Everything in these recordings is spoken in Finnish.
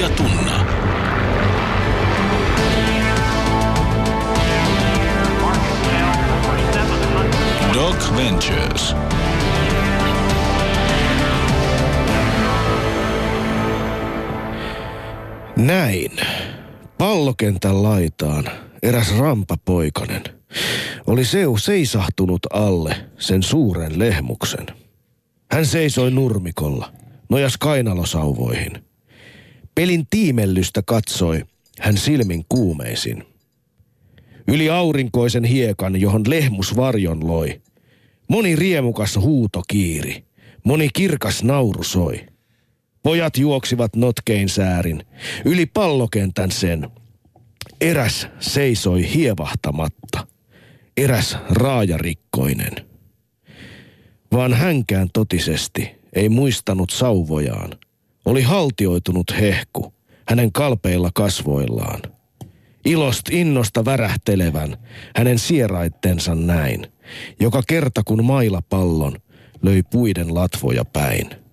Ja Tunna. Dog Ventures. Näin. Pallokentän laitaan eräs rampapoikanen oli seu seisahtunut alle sen suuren lehmuksen. Hän seisoi nurmikolla, nojas kainalosauvoihin. Pelin tiimellystä katsoi hän silmin kuumeisin. Yli aurinkoisen hiekan, johon lehmus varjon loi. Moni riemukas huuto kiiri, moni kirkas nauru soi. Pojat juoksivat notkein säärin, yli pallokentän sen. Eräs seisoi hievahtamatta, eräs raajarikkoinen. Vaan hänkään totisesti ei muistanut sauvojaan. Oli haltioitunut hehku hänen kalpeilla kasvoillaan. Ilost innosta värähtelevän hänen sieraittensa näin, joka kerta kun mailapallon löi puiden latvoja päin –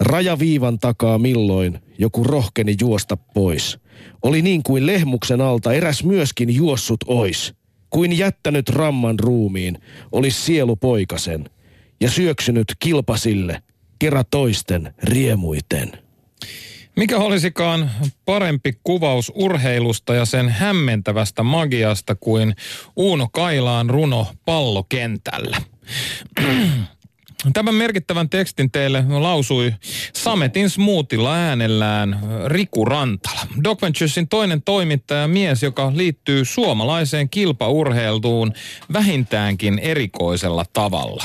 Rajaviivan takaa milloin joku rohkeni juosta pois. Oli niin kuin lehmuksen alta eräs myöskin juossut ois. Kuin jättänyt ramman ruumiin, olisi sielu poikasen. Ja syöksynyt kilpasille, kera toisten riemuiten. Mikä olisikaan parempi kuvaus urheilusta ja sen hämmentävästä magiasta kuin Uuno Kailaan runo pallokentällä? Tämän merkittävän tekstin teille lausui Sametin smoothilla äänellään Riku Rantala. Doc Venturesin toinen toimittaja mies, joka liittyy suomalaiseen kilpaurheiltuun vähintäänkin erikoisella tavalla.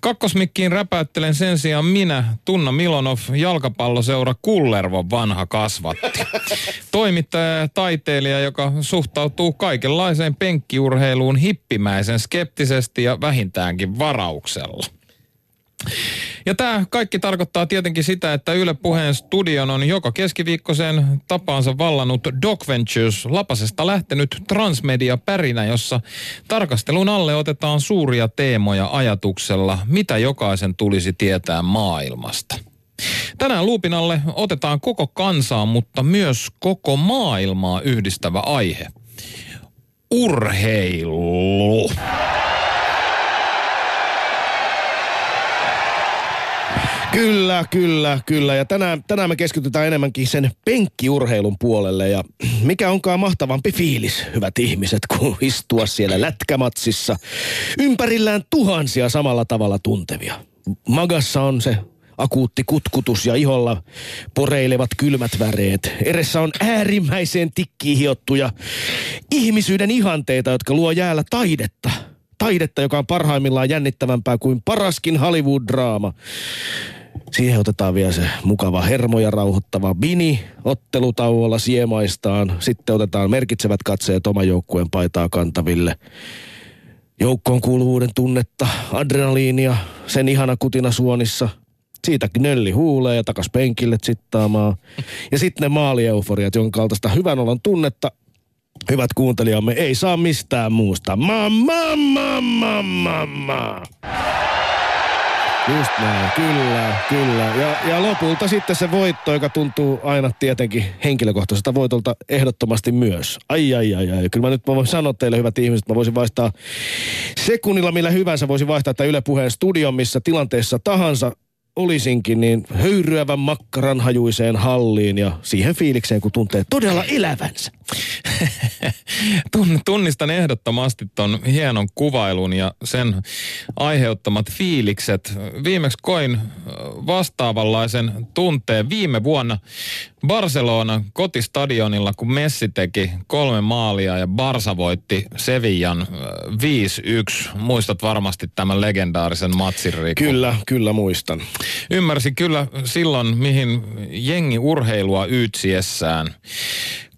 Kakkosmikkiin räpäyttelen sen sijaan minä, Tunna Milonov, jalkapalloseura Kullervon vanha kasvatti. Toimittaja ja taiteilija, joka suhtautuu kaikenlaiseen penkkiurheiluun hippimäisen skeptisesti ja vähintäänkin varauksella. Ja tämä kaikki tarkoittaa tietenkin sitä, että Yle Puheen studion on joka keskiviikkoisen tapaansa vallannut Doc Ventures lapasesta lähtenyt transmedia pärinä, jossa tarkastelun alle otetaan suuria teemoja ajatuksella, mitä jokaisen tulisi tietää maailmasta. Tänään luupin alle otetaan koko kansaa, mutta myös koko maailmaa yhdistävä aihe. Urheilu. Kyllä, kyllä, kyllä. Ja tänään, tänään me keskitytään enemmänkin sen penkkiurheilun puolelle. Ja mikä onkaan mahtavampi fiilis, hyvät ihmiset, kuin istua siellä lätkämatsissa. Ympärillään tuhansia samalla tavalla tuntevia. Magassa on se akuutti kutkutus ja iholla poreilevat kylmät väreet. Edessä on äärimmäiseen tikkiin hiottuja ihmisyyden ihanteita, jotka luo jäällä taidetta. Taidetta, joka on parhaimmillaan jännittävämpää kuin paraskin Hollywood-draama. Siihen otetaan vielä se mukava hermoja rauhoittava bini ottelutauolla siemaistaan. Sitten otetaan merkitsevät katseet oman joukkueen paitaa kantaville. Joukkoon kuuluvuuden tunnetta, adrenaliinia, sen ihana kutina suonissa. Siitä nölli huulee ja takas penkille sittaamaan. Ja sitten ne maalieuforiat, jonka kaltaista hyvän olon tunnetta hyvät kuuntelijamme, ei saa mistään muusta. Mamma, mamma, mamma. Just näin, kyllä, kyllä. Ja, ja lopulta sitten se voitto, joka tuntuu aina tietenkin henkilökohtaiselta voitolta ehdottomasti myös. Ai, ai, ai, ai. Kyllä mä nyt mä voin sanoa teille, hyvät ihmiset, mä voisin vaihtaa sekunnilla millä hyvänsä voisin vaihtaa tämän Yle Puheen studion, missä tilanteessa tahansa olisinkin, niin höyryävän makkaranhajuiseen halliin ja siihen fiilikseen, kun tuntee todella elävänsä. Tunnistan ehdottomasti ton hienon kuvailun ja sen aiheuttamat fiilikset. Viimeksi koin vastaavanlaisen tunteen viime vuonna Barcelona kotistadionilla, kun Messi teki kolme maalia ja Barsa voitti Sevillan 5-1. Muistat varmasti tämän legendaarisen matsin, Riku. Kyllä, kyllä muistan. Ymmärsin kyllä silloin, mihin jengi urheilua yytsiessään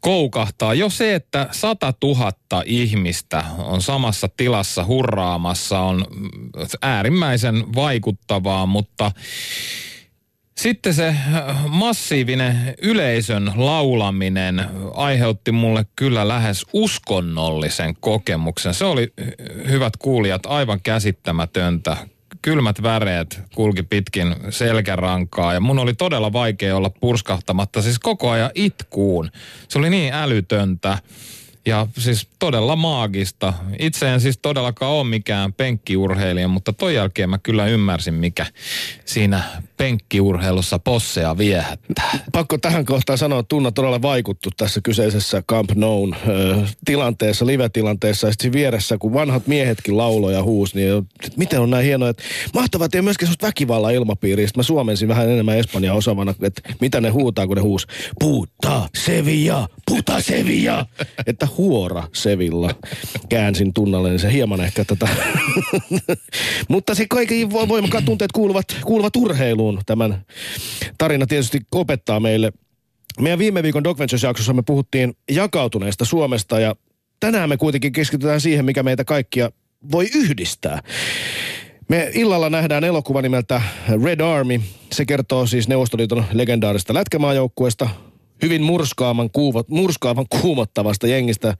koukahtaa. Jo se, että 100 000 ihmistä on samassa tilassa hurraamassa on äärimmäisen vaikuttavaa, mutta sitten se massiivinen yleisön laulaminen aiheutti mulle kyllä lähes uskonnollisen kokemuksen. Se oli, hyvät kuulijat, aivan käsittämätöntä kylmät väreet kulki pitkin selkärankaa ja mun oli todella vaikea olla purskahtamatta siis koko ajan itkuun. Se oli niin älytöntä. Ja siis todella maagista. Itse en siis todellakaan ole mikään penkkiurheilija, mutta toi jälkeen mä kyllä ymmärsin, mikä siinä penkkiurheilussa posseja viehättää. Pakko tähän kohtaan sanoa, että Tunna todella vaikuttu tässä kyseisessä Camp Noun tilanteessa, live-tilanteessa. Ja sitten vieressä, kun vanhat miehetkin lauloja huus, niin miten on näin hienoa, että mahtavat ja myöskin semmoista väkivallan ilmapiiriä. Mä suomensin vähän enemmän Espanjaa osaavana, että mitä ne huutaa, kun ne huus. Puta Sevilla, puta Sevilla. että huora Sevilla. Käänsin tunnalle, niin se hieman ehkä tätä. Mutta se kaikki voimakkaat tunteet kuuluvat, kuuluvat urheiluun. Tämän tarina tietysti opettaa meille. Meidän viime viikon Dog Ventures-jaksossa me puhuttiin jakautuneesta Suomesta ja tänään me kuitenkin keskitytään siihen, mikä meitä kaikkia voi yhdistää. Me illalla nähdään elokuva nimeltä Red Army. Se kertoo siis Neuvostoliiton legendaarista lätkämaajoukkueesta, hyvin murskaavan, kuuvat, murskaavan kuumottavasta jengistä,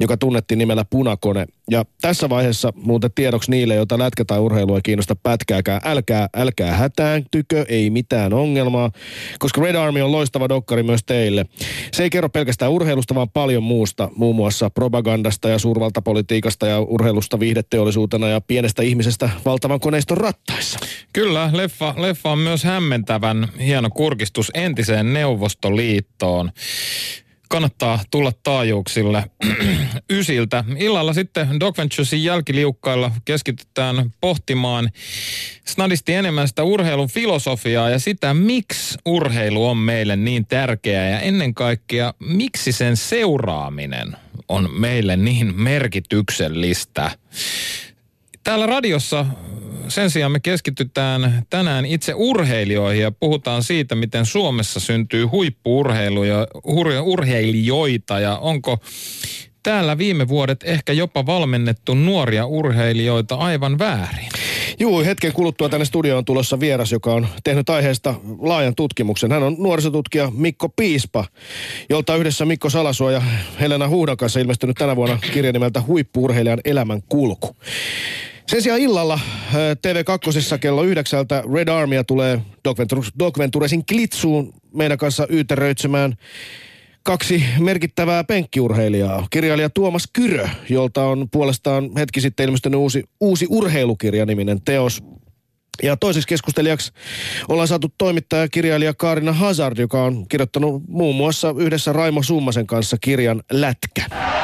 joka tunnettiin nimellä Punakone. Ja tässä vaiheessa muuten tiedoksi niille, joita lätkä tai urheilua ei kiinnosta pätkääkään, älkää, älkää hätään tykö, ei mitään ongelmaa, koska Red Army on loistava dokkari myös teille. Se ei kerro pelkästään urheilusta, vaan paljon muusta, muun muassa propagandasta ja suurvaltapolitiikasta ja urheilusta viihdeteollisuutena ja pienestä ihmisestä valtavan koneiston rattaissa. Kyllä, leffa, leffa on myös hämmentävän hieno kurkistus entiseen Neuvostoliittoon kannattaa tulla taajuuksille ysiltä. Illalla sitten Doc Venturesin jälkiliukkailla keskitytään pohtimaan snadisti enemmän sitä urheilun filosofiaa ja sitä, miksi urheilu on meille niin tärkeää ja ennen kaikkea, miksi sen seuraaminen on meille niin merkityksellistä. Täällä radiossa sen sijaan me keskitytään tänään itse urheilijoihin ja puhutaan siitä, miten Suomessa syntyy huippuurheilijoita ja onko täällä viime vuodet ehkä jopa valmennettu nuoria urheilijoita aivan väärin. Juu, hetken kuluttua tänne studioon on tulossa vieras, joka on tehnyt aiheesta laajan tutkimuksen. Hän on nuorisotutkija Mikko Piispa, jolta yhdessä Mikko Salasuo ja Helena Huudan kanssa ilmestynyt tänä vuonna kirja nimeltä Huippuurheilijan elämän kulku. Sen sijaan illalla äh, TV2 kello yhdeksältä Red Armia tulee Doc Venturesin klitsuun meidän kanssa yyteröitsemään kaksi merkittävää penkkiurheilijaa. Kirjailija Tuomas Kyrö, jolta on puolestaan hetki sitten ilmestynyt uusi, uusi urheilukirja-niminen teos. Ja toiseksi keskustelijaksi ollaan saatu toimittaja kirjailija Kaarina Hazard, joka on kirjoittanut muun muassa yhdessä Raimo Summasen kanssa kirjan Lätkä.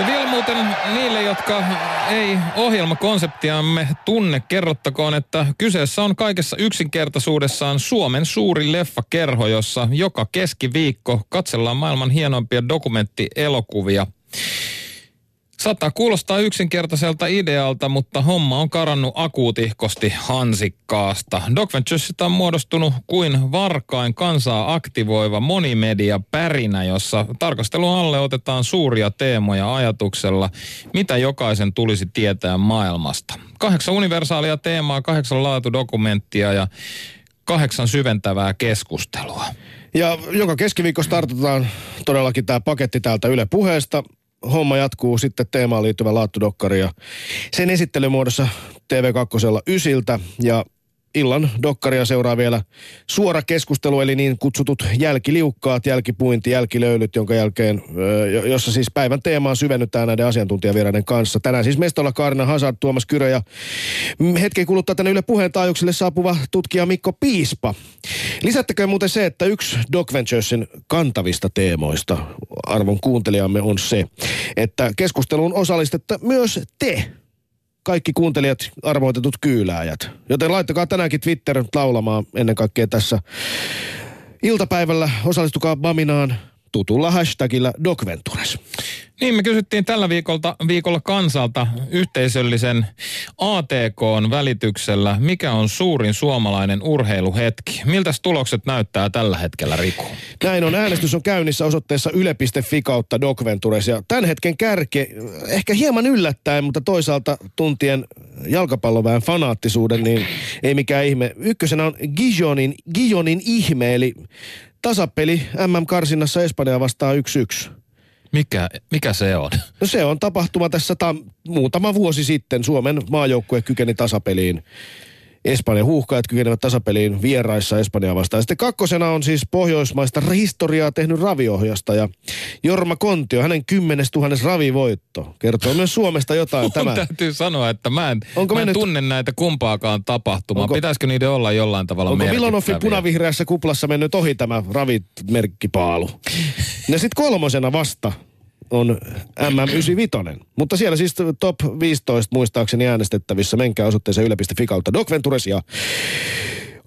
Ja vielä muuten niille, jotka ei ohjelmakonseptiamme tunne, kerrottakoon, että kyseessä on kaikessa yksinkertaisuudessaan Suomen suuri leffakerho, jossa joka keskiviikko katsellaan maailman hienoimpia dokumenttielokuvia. Saattaa kuulostaa yksinkertaiselta idealta, mutta homma on karannut akuutihkosti hansikkaasta. Doc Venturesista on muodostunut kuin varkain kansaa aktivoiva monimedia pärinä, jossa tarkastelun alle otetaan suuria teemoja ajatuksella, mitä jokaisen tulisi tietää maailmasta. Kahdeksan universaalia teemaa, kahdeksan laatudokumenttia ja kahdeksan syventävää keskustelua. Ja joka keskiviikko startataan todellakin tämä paketti täältä Yle puheesta homma jatkuu sitten teemaan liittyvä laattudokkari ja sen esittelymuodossa TV2 ysiltä. Ja illan dokkaria seuraa vielä suora keskustelu, eli niin kutsutut jälkiliukkaat, jälkipuinti, jälkilöylyt, jonka jälkeen, jossa siis päivän teemaan syvennytään näiden asiantuntijavieraiden kanssa. Tänään siis mestolla Kaarina Hazard, Tuomas Kyrö ja hetken kuluttaa tänne Yle puheen taajuuksille saapuva tutkija Mikko Piispa. Lisättäkö muuten se, että yksi Doc Venturesin kantavista teemoista arvon kuuntelijamme on se, että keskusteluun osallistetta myös te kaikki kuuntelijat, arvoitetut kyylääjät. Joten laittakaa tänäänkin Twitter laulamaan ennen kaikkea tässä iltapäivällä. Osallistukaa Baminaan tutulla hashtagillä Docventures. Niin, me kysyttiin tällä viikolta, viikolla kansalta yhteisöllisen atk välityksellä, mikä on suurin suomalainen urheiluhetki. Miltä tulokset näyttää tällä hetkellä, Riku? Näin on. Äänestys on käynnissä osoitteessa yle.fi kautta Docventures. Ja tämän hetken kärki, ehkä hieman yllättäen, mutta toisaalta tuntien jalkapalloväen fanaattisuuden, niin ei mikään ihme. Ykkösenä on Gijonin, Gijonin ihme, eli tasapeli MM-karsinnassa Espanja vastaan 1-1. Mikä, mikä se on? No se on tapahtuma tässä ta- muutama vuosi sitten. Suomen maajoukkue kykeni tasapeliin. Espanjan huuhkajat kykenevät tasapeliin vieraissa Espanjaa vastaan. Sitten kakkosena on siis pohjoismaista historiaa tehnyt raviohjasta ja Jorma Kontio, hänen kymmenes tuhannes ravivoitto. Kertoo myös Suomesta jotain. Tämä. Tämä. täytyy sanoa, että mä en, Onko mä en mennyt- tunne näitä kumpaakaan tapahtumaa. Onko- Pitäisikö niiden olla jollain tavalla Onko Milonoffin punavihreässä kuplassa mennyt ohi tämä ravimerkkipaalu? Ja sitten kolmosena vasta on MM95. Mutta siellä siis top 15 muistaakseni äänestettävissä. Menkää osoitteeseen yle.fi kautta Doc Ventures ja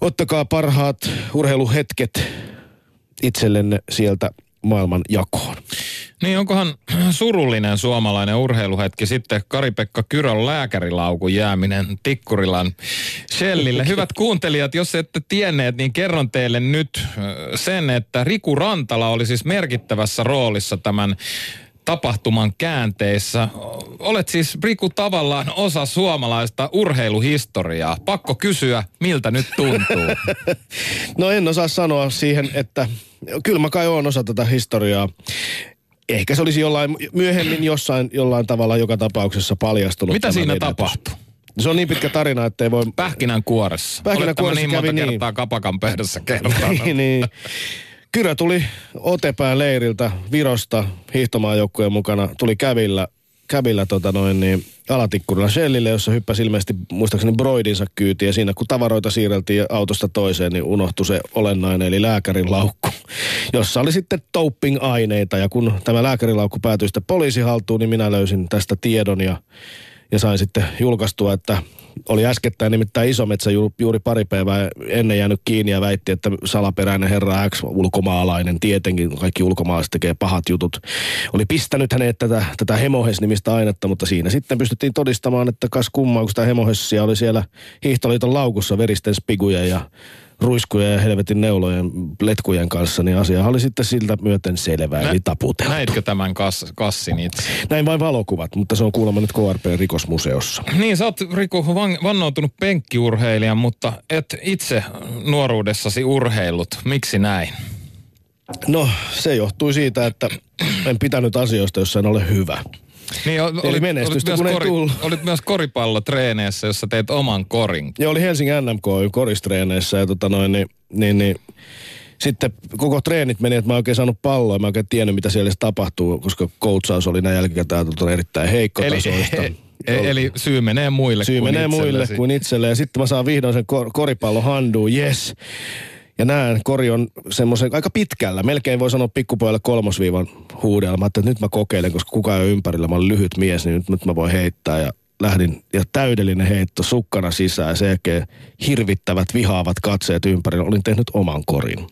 ottakaa parhaat urheiluhetket itsellenne sieltä maailman jakoon. Niin onkohan surullinen suomalainen urheiluhetki sitten Kari-Pekka Kyrön lääkärilaukun jääminen Tikkurilan Shellille. Hyvät kuuntelijat, jos ette tienneet, niin kerron teille nyt sen, että Riku Rantala oli siis merkittävässä roolissa tämän tapahtuman käänteissä. Olet siis Riku tavallaan osa suomalaista urheiluhistoriaa. Pakko kysyä, miltä nyt tuntuu. No en osaa sanoa siihen, että kyllä mä kai oon osa tätä historiaa. Ehkä se olisi jollain myöhemmin jossain jollain tavalla joka tapauksessa paljastunut. Mitä siinä menetys. tapahtui? Se on niin pitkä tarina, että ei voi... Pähkinän kuoressa. Pähkinänkuoressa niin monta niin. kertaa kapakan pöydässä kertaa. niin, niin. Kyrö tuli Otepään leiriltä Virosta hiihtomaajoukkueen mukana, tuli kävillä, kävillä tota noin niin, alatikkurilla Shellille, jossa hyppäsi ilmeisesti muistaakseni broidinsa kyytiin. Ja siinä kun tavaroita siirreltiin autosta toiseen, niin unohtui se olennainen eli lääkärin laukku, jossa oli sitten doping-aineita. Ja kun tämä lääkärin laukku päätyi sitten poliisihaltuun, niin minä löysin tästä tiedon ja ja sain sitten julkaistua, että oli äskettäin nimittäin Isometsä ju- juuri pari päivää ennen jäänyt kiinni ja väitti, että salaperäinen herra X, ulkomaalainen, tietenkin kaikki ulkomaalaiset tekee pahat jutut, oli pistänyt hänet tätä, tätä hemohes-nimistä ainetta, mutta siinä sitten pystyttiin todistamaan, että kas kummaa, kun sitä hemohessia oli siellä Hiihtoliiton laukussa veristen spigujen ja ruiskujen ja helvetin neulojen letkujen kanssa, niin asia oli sitten siltä myöten selvää, eli taputeltu. Näitkö tämän kas, kassin itse? Näin vain valokuvat, mutta se on kuulemma nyt KRP-rikosmuseossa. Niin, sä oot Riku van, vannoutunut penkkiurheilija, mutta et itse nuoruudessasi urheillut. Miksi näin? No, se johtui siitä, että en pitänyt asioista, jossa en ole hyvä. Niin, o- olit, menestystä, olit, kun myös ei tullut. olit myös koripallotreeneissä, jossa teit oman korin. Ja oli Helsingin NMK koristreeneissä ja tota noin, niin, niin, niin sitten koko treenit meni, että mä en oikein saanut palloa, mä en oikein tiennyt, mitä siellä tapahtuu, koska coachaus oli näin jälkikäteen erittäin heikko Eli, tasoista. e- eli syy menee muille Syy kuin menee muille itsellesi. kuin itselle. Ja sitten mä saan vihdoin sen kor- koripallohanduun, yes. Ja näen, kori on semmoisen aika pitkällä. Melkein voi sanoa pikkupojalle kolmosviivan ajattelin, että nyt mä kokeilen, koska kukaan ei ole ympärillä. Mä olen lyhyt mies, niin nyt, nyt mä voin heittää. Ja lähdin, ja täydellinen heitto sukkana sisään. Ja sen jälkeen hirvittävät, vihaavat katseet ympärillä. Olin tehnyt oman korin.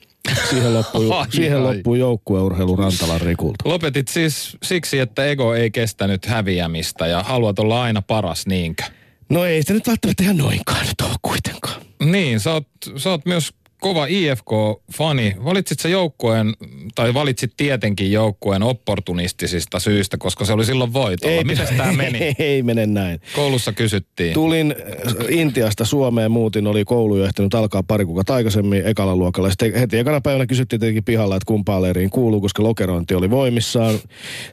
Siihen loppui, Ai, siihen ai. loppui joukkueurheilu Rantalan Rikulta. Lopetit siis siksi, että ego ei kestänyt häviämistä ja haluat olla aina paras, niinkö? No ei se nyt välttämättä ihan noinkaan nyt ole kuitenkaan. Niin, sä oot, sä oot myös kova IFK-fani. Valitsit sä joukkueen, tai valitsit tietenkin joukkueen opportunistisista syistä, koska se oli silloin voitolla. Miten tämä meni? Ei, ei mene näin. Koulussa kysyttiin. Tulin äh, Intiasta Suomeen, muutin, oli koulu jo ehtinyt alkaa pari kuukautta aikaisemmin ekalla luokalla. Sitten heti ekana päivänä kysyttiin tietenkin pihalla, että kumpaan leiriin kuuluu, koska lokerointi oli voimissaan.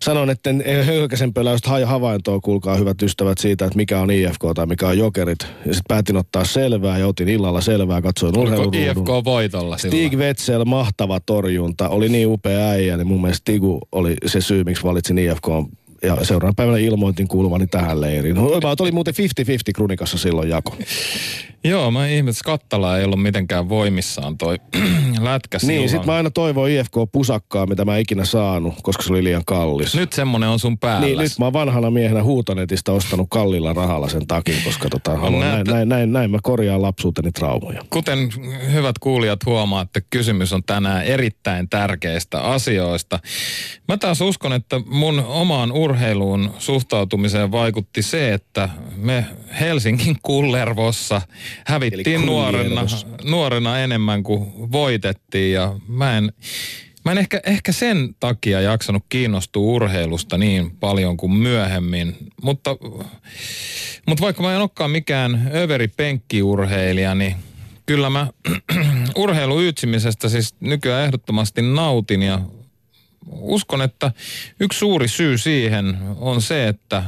Sanon, että en hölkäsen pöläystä ha- havaintoa, kuulkaa hyvät ystävät siitä, että mikä on IFK tai mikä on Jokerit. Ja sitten päätin ottaa selvää ja otin illalla selvää, katsoin urheiluruudun. IFK voitolla silloin? Stig Wetzel, mahtava torjunta. Oli niin upea äijä, niin mun mielestä Stigu oli se syy, miksi valitsin IFK. Ja seuraavana päivänä ilmoitin kuuluvani tähän leiriin. Mä oli muuten 50-50 Krunikassa silloin jako. Joo, mä ihmetin, Skattala ei ollut mitenkään voimissaan toi lätkä silloin. Niin, sit mä aina toivoin IFK-pusakkaa, mitä mä ikinä saanut, koska se oli liian kallis. Nyt semmonen on sun päällä. Niin, nyt mä oon vanhana miehenä huutonetista ostanut kallilla rahalla sen takin, koska tota, haluan, näin, näin, näin, näin, mä korjaan lapsuuteni traumoja. Kuten hyvät kuulijat huomaatte, kysymys on tänään erittäin tärkeistä asioista. Mä taas uskon, että mun omaan urheiluun suhtautumiseen vaikutti se, että me Helsingin Kullervossa hävittiin nuorena, nuorena enemmän kuin voitettiin ja mä en, Mä en ehkä, ehkä sen takia jaksanut kiinnostua urheilusta niin paljon kuin myöhemmin, mutta, mutta vaikka mä en olekaan mikään överi penkkiurheilija, niin kyllä mä urheiluytsimisestä siis nykyään ehdottomasti nautin ja uskon, että yksi suuri syy siihen on se, että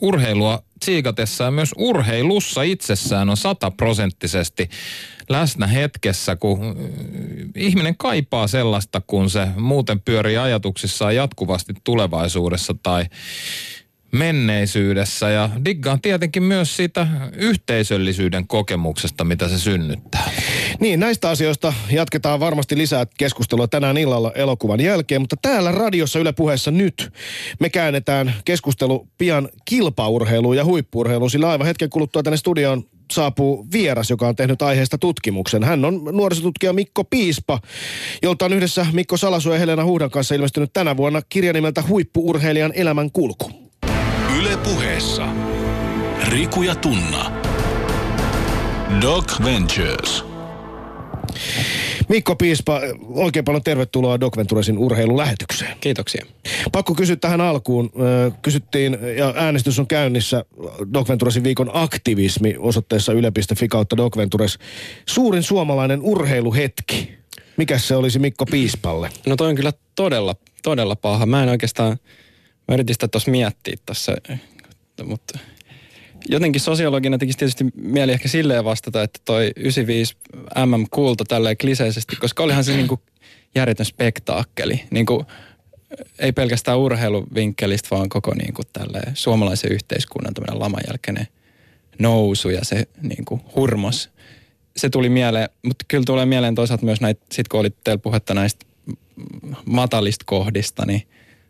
urheilua tsiikatessa ja myös urheilussa itsessään on sataprosenttisesti läsnä hetkessä, kun ihminen kaipaa sellaista, kun se muuten pyörii ajatuksissaan jatkuvasti tulevaisuudessa tai menneisyydessä ja diggaan tietenkin myös siitä yhteisöllisyyden kokemuksesta, mitä se synnyttää. Niin, näistä asioista jatketaan varmasti lisää keskustelua tänään illalla elokuvan jälkeen, mutta täällä radiossa Yle puheessa nyt me käännetään keskustelu pian kilpaurheiluun ja huippurheiluun, sillä aivan hetken kuluttua tänne studioon saapuu vieras, joka on tehnyt aiheesta tutkimuksen. Hän on nuorisotutkija Mikko Piispa, jolta on yhdessä Mikko Salasu ja Helena Huhdan kanssa ilmestynyt tänä vuonna kirja nimeltä Huippuurheilijan elämän kulku. Puheessa. Riku ja Tunna. Doc Ventures. Mikko Piispa, oikein paljon tervetuloa Doc Venturesin urheilulähetykseen. Kiitoksia. Pakko kysyä tähän alkuun. Kysyttiin, ja äänestys on käynnissä Doc Venturesin viikon aktivismi osoitteessa yle.fi kautta Doc Ventures. Suurin suomalainen urheiluhetki. Mikä se olisi Mikko Piispalle? No toi on kyllä todella, todella paha. Mä en oikeastaan, mä yritin sitä tuossa miettiä tässä, mutta jotenkin sosiologina tekisi tietysti mieli ehkä silleen vastata, että toi 95 MM-kulta tälleen kliseisesti, koska olihan se niinku järjetön spektaakkeli. Niinku, ei pelkästään urheiluvinkkelistä, vaan koko niinku tälleen suomalaisen yhteiskunnan tämmöinen laman jälkeinen nousu ja se niinku hurmos. Se tuli mieleen, mutta kyllä tulee mieleen toisaalta myös näitä, sit kun oli teillä puhetta näistä matalista kohdista, niin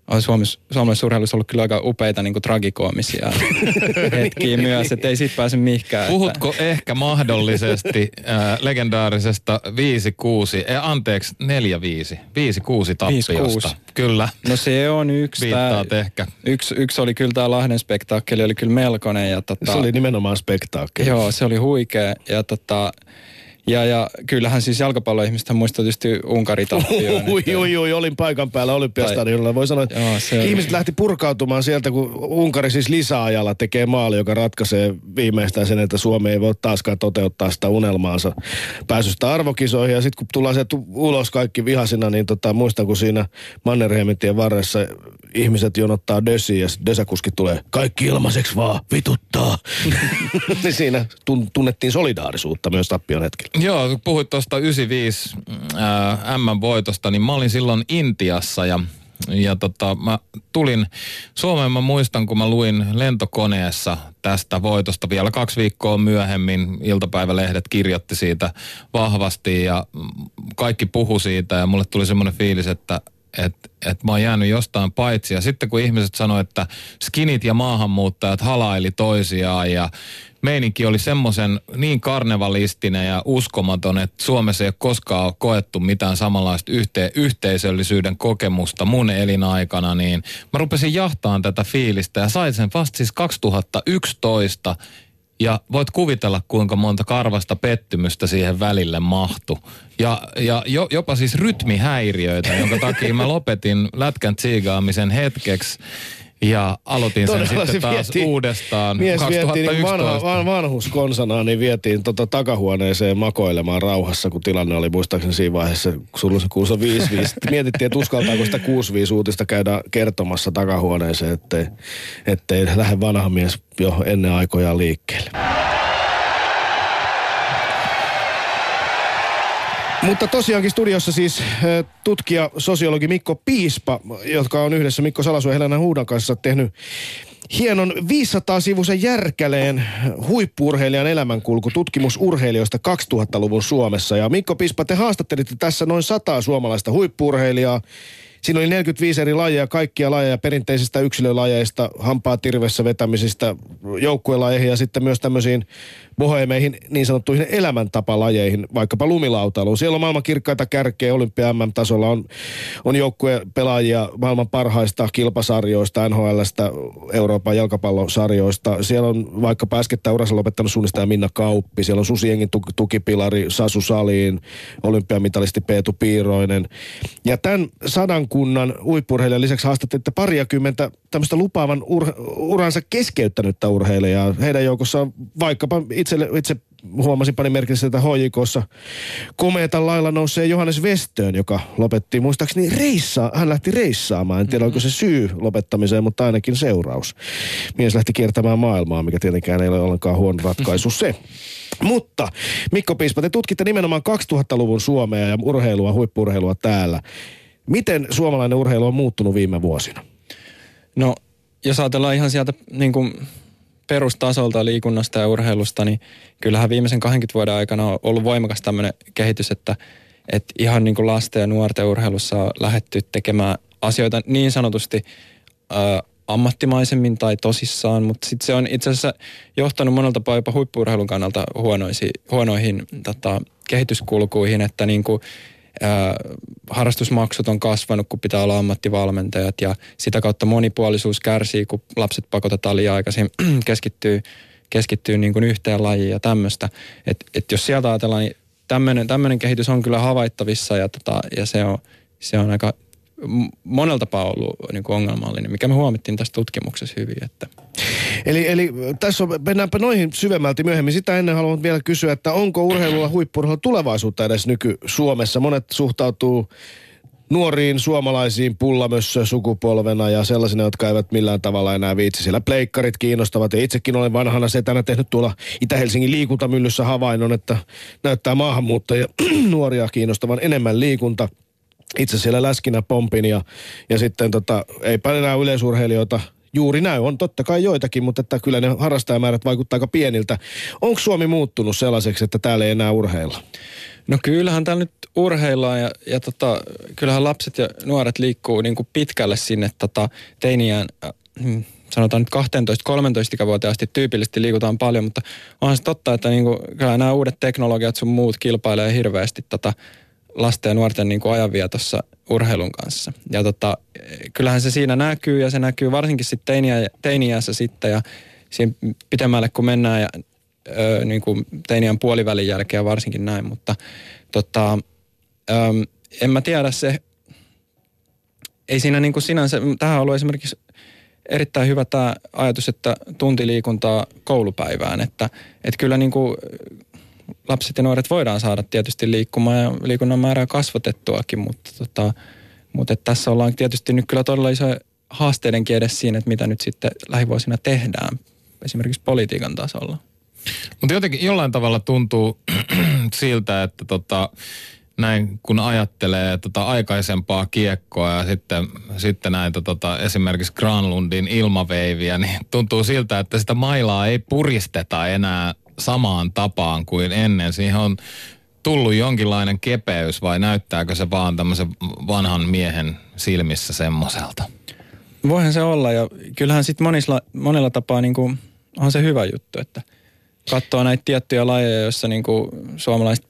on Suomessa, suomalaisessa urheilussa ollut kyllä aika upeita niin kuin tragikoomisia hetkiä myös, että ei siitä pääse mihinkään. Puhutko että... ehkä mahdollisesti äh, legendaarisesta 5-6, eh, anteeksi 4-5, 5-6 tappiosta? 5-6. Kyllä. No se on yksi. Viittaat tää, ehkä. Yksi, yksi oli kyllä tämä Lahden spektaakkeli, oli kyllä melkoinen. Ja tota, Se oli nimenomaan spektaakkeli. Joo, se oli huikea. Ja tota, ja, ja kyllähän siis jalkapalloihmiset muistaa tietysti Unkari tappioon. Ui, ui, ui, olin paikan päällä Olympiastadionilla. Voi sanoa, että Joo, se oli- ihmiset lähti purkautumaan sieltä, kun Unkari siis lisäajalla tekee maali, joka ratkaisee viimeistään sen, että Suomi ei voi taaskaan toteuttaa sitä unelmaansa pääsystä arvokisoihin. Ja sitten kun tullaan sieltä ulos kaikki vihasina, niin tota, muistan, kun siinä Mannerheimitien varressa ihmiset jonottaa dösiä ja dösäkuski tulee, kaikki ilmaiseksi vaan, vituttaa. niin siinä tun- tunnettiin solidaarisuutta myös tappion hetkellä. Joo, kun puhuit tuosta 95 ää, M-voitosta, niin mä olin silloin Intiassa ja ja tota, mä tulin Suomeen, mä muistan, kun mä luin lentokoneessa tästä voitosta vielä kaksi viikkoa myöhemmin. Iltapäivälehdet kirjoitti siitä vahvasti ja kaikki puhu siitä ja mulle tuli semmoinen fiilis, että että et mä oon jäänyt jostain paitsi. Ja sitten kun ihmiset sanoi, että skinit ja maahanmuuttajat halaili toisiaan ja meininki oli semmoisen niin karnevalistinen ja uskomaton, että Suomessa ei ole koskaan koettu mitään samanlaista yhte- yhteisöllisyyden kokemusta mun elinaikana, niin mä rupesin jahtaan tätä fiilistä ja sain sen vasta siis 2011 ja voit kuvitella, kuinka monta karvasta pettymystä siihen välille mahtu. Ja, ja jo, jopa siis rytmihäiriöitä, jonka takia mä lopetin lätkän tsiigaamisen hetkeksi. Ja aloitin sen Todella sitten se taas vietiin- uudestaan Mies vietiin niin 2011. vanha, van, vanhuskonsana, niin vietiin tota takahuoneeseen makoilemaan rauhassa, kun tilanne oli muistaakseni siinä vaiheessa, kun sulla se kuussa 5-5. Sitten Mietittiin, että uskaltaako sitä 6-5 uutista käydä kertomassa takahuoneeseen, ettei, ettei lähde vanha mies jo ennen aikojaan liikkeelle. Mutta tosiaankin studiossa siis tutkija, sosiologi Mikko Piispa, jotka on yhdessä Mikko Salasu ja Helena Huudan kanssa tehnyt hienon 500-sivuisen järkäleen huippuurheilijan elämänkulku tutkimus urheilijoista 2000-luvun Suomessa. Ja Mikko Piispa, te haastattelitte tässä noin 100 suomalaista huippuurheilijaa. Siinä oli 45 eri lajeja, kaikkia lajeja perinteisistä yksilölajeista, hampaa tirvessä vetämisistä, joukkuelajeihin ja sitten myös tämmöisiin bohemeihin niin sanottuihin elämäntapalajeihin, vaikkapa lumilautailuun. Siellä on maailman kirkkaita kärkeä, olympia MM-tasolla on, on joukkuepelaajia maailman parhaista kilpasarjoista, NHLstä, Euroopan jalkapallosarjoista. Siellä on vaikkapa äskettäin uransa lopettanut suunnistaja Minna Kauppi, siellä on Susiengin tuk- tukipilari Sasu Saliin, olympiamitalisti Peetu Piiroinen. Ja tämän sadan kunnan huippurheilijan lisäksi haastattelitte pariakymmentä tämmöistä lupaavan ur- uransa keskeyttänyttä urheilijaa. Heidän joukossaan vaikkapa itse, itse huomasin pani merkiksi, että HJKssa komeetan lailla nousee Johannes Westöön, joka lopetti muistaakseni reissaa. Hän lähti reissaamaan. En tiedä, mm-hmm. onko se syy lopettamiseen, mutta ainakin seuraus. Mies lähti kiertämään maailmaa, mikä tietenkään ei ole ollenkaan huono ratkaisu se. Mutta Mikko Piispa, te tutkitte nimenomaan 2000-luvun Suomea ja urheilua, huippurheilua täällä. Miten suomalainen urheilu on muuttunut viime vuosina? No, jos ajatellaan ihan sieltä niin kuin perustasolta liikunnasta ja urheilusta, niin kyllähän viimeisen 20 vuoden aikana on ollut voimakas tämmöinen kehitys, että, että ihan niin kuin lasten ja nuorten urheilussa on lähetty tekemään asioita niin sanotusti ää, ammattimaisemmin tai tosissaan, mutta sitten se on itse asiassa johtanut monelta tapaa jopa huippuurheilun kannalta huonoisi, huonoihin tota, kehityskulkuihin, että niin kuin, harrastusmaksut on kasvanut, kun pitää olla ammattivalmentajat ja sitä kautta monipuolisuus kärsii, kun lapset pakotetaan liian aikaisin keskittyy, keskittyy niin kuin yhteen lajiin ja tämmöistä. Et, et jos sieltä ajatellaan, niin tämmöinen kehitys on kyllä havaittavissa ja, tota, ja se, on, se on aika monella tapaa ollut niin kuin ongelmallinen, mikä me huomattiin tässä tutkimuksessa hyvin. Että. Eli, eli tässä on, mennäänpä noihin syvemmälti myöhemmin. Sitä ennen haluan vielä kysyä, että onko urheilulla huippurheilu tulevaisuutta edes nyky-Suomessa? Monet suhtautuu nuoriin suomalaisiin pullamössö sukupolvena ja sellaisina, jotka eivät millään tavalla enää viitsi. Siellä pleikkarit kiinnostavat ja itsekin olen vanhana setänä tehnyt tuolla Itä-Helsingin liikuntamyllyssä havainnon, että näyttää maahanmuuttajia nuoria kiinnostavan enemmän liikunta – itse siellä läskinä pompin ja, ja sitten tota, eipä enää yleisurheilijoita juuri näy. On totta kai joitakin, mutta että kyllä ne harrastajamäärät vaikuttaa aika pieniltä. Onko Suomi muuttunut sellaiseksi, että täällä ei enää urheilla? No kyllähän täällä nyt urheillaan ja, ja tota, kyllähän lapset ja nuoret liikkuu niin kuin pitkälle sinne tota, teiniään, äh, hmm, sanotaan nyt 12-13 ikävuoteen asti tyypillisesti liikutaan paljon, mutta onhan se totta, että niin kuin, kyllä nämä uudet teknologiat sun muut kilpailee hirveästi tota, lasten ja nuorten niin kuin ajanvietossa urheilun kanssa. Ja tota, kyllähän se siinä näkyy ja se näkyy varsinkin sitten teiniä, teiniässä sitten ja siinä pitemmälle kun mennään ja ö, niin kuin teiniän puolivälin jälkeen varsinkin näin, mutta tota, ö, en mä tiedä se, ei siinä niin kuin sinänsä, tähän on ollut esimerkiksi erittäin hyvä tämä ajatus, että tunti liikuntaa koulupäivään, että, että kyllä niin kuin lapset ja nuoret voidaan saada tietysti liikkumaan ja liikunnan määrää kasvatettuakin, mutta, tota, mutta tässä ollaan tietysti nyt kyllä todella iso haasteidenkin edes siinä, että mitä nyt sitten lähivuosina tehdään esimerkiksi politiikan tasolla. Mutta jotenkin jollain tavalla tuntuu siltä, että tota, näin kun ajattelee tota aikaisempaa kiekkoa ja sitten, sitten näitä tota, esimerkiksi Granlundin ilmaveiviä, niin tuntuu siltä, että sitä mailaa ei puristeta enää samaan tapaan kuin ennen. Siihen on tullut jonkinlainen kepeys vai näyttääkö se vaan tämmöisen vanhan miehen silmissä semmoiselta? Voihan se olla ja kyllähän sitten monella tapaa niin kuin, on se hyvä juttu, että katsoo näitä tiettyjä lajeja, joissa niin kuin suomalaiset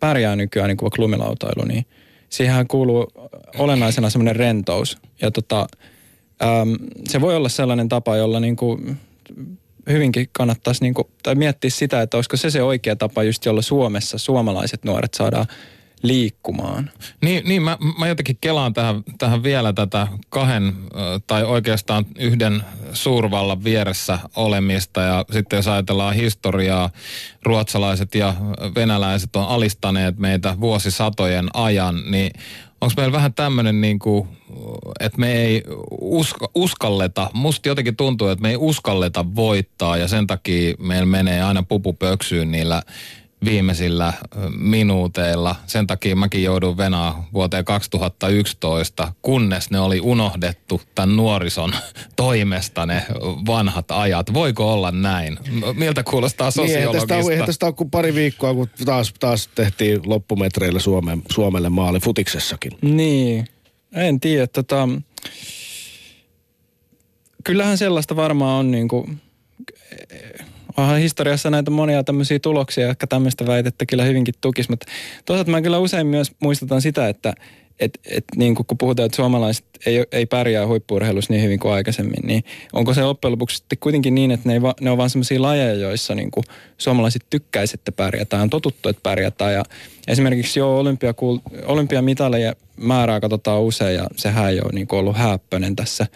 pärjää nykyään, niin kuin vaikka lumilautailu, niin siihen kuuluu olennaisena semmoinen rentous. Ja tota, äm, se voi olla sellainen tapa, jolla niin kuin hyvinkin kannattaisi niin kuin, tai miettiä sitä, että olisiko se se oikea tapa just jolla Suomessa suomalaiset nuoret saadaan liikkumaan. Niin, niin mä, mä jotenkin kelaan tähän, tähän vielä tätä kahden tai oikeastaan yhden suurvallan vieressä olemista ja sitten jos ajatellaan historiaa, ruotsalaiset ja venäläiset on alistaneet meitä vuosisatojen ajan, niin onko meillä vähän tämmöinen niin että me ei uska, uskalleta, musta jotenkin tuntuu, että me ei uskalleta voittaa ja sen takia meillä menee aina pupu pöksyyn niillä viimeisillä minuuteilla. Sen takia mäkin joudun venaa vuoteen 2011, kunnes ne oli unohdettu tämän nuorison toimesta ne vanhat ajat. Voiko olla näin? Miltä kuulostaa sosiologista? Niin, eihän tästä, on kuin pari viikkoa, kun taas, taas tehtiin loppumetreillä Suomen, Suomelle maali futiksessakin. Niin, en tiedä. Tota, kyllähän sellaista varmaan on niin kuin, onhan historiassa näitä monia tämmöisiä tuloksia, jotka tämmöistä väitettä kyllä hyvinkin tukisi, mutta toisaalta mä kyllä usein myös muistutan sitä, että et, et niin kun puhutaan, että suomalaiset ei, ei pärjää huippuurheilussa niin hyvin kuin aikaisemmin, niin onko se loppujen lopuksi sitten kuitenkin niin, että ne, ei va, ne on vaan sellaisia lajeja, joissa niin kuin suomalaiset tykkäisivät, että pärjätään, on totuttu, että pärjätään. Ja esimerkiksi jo olympia, olympiamitaleja määrää katsotaan usein ja sehän ei ole niin kuin ollut häppöinen tässä,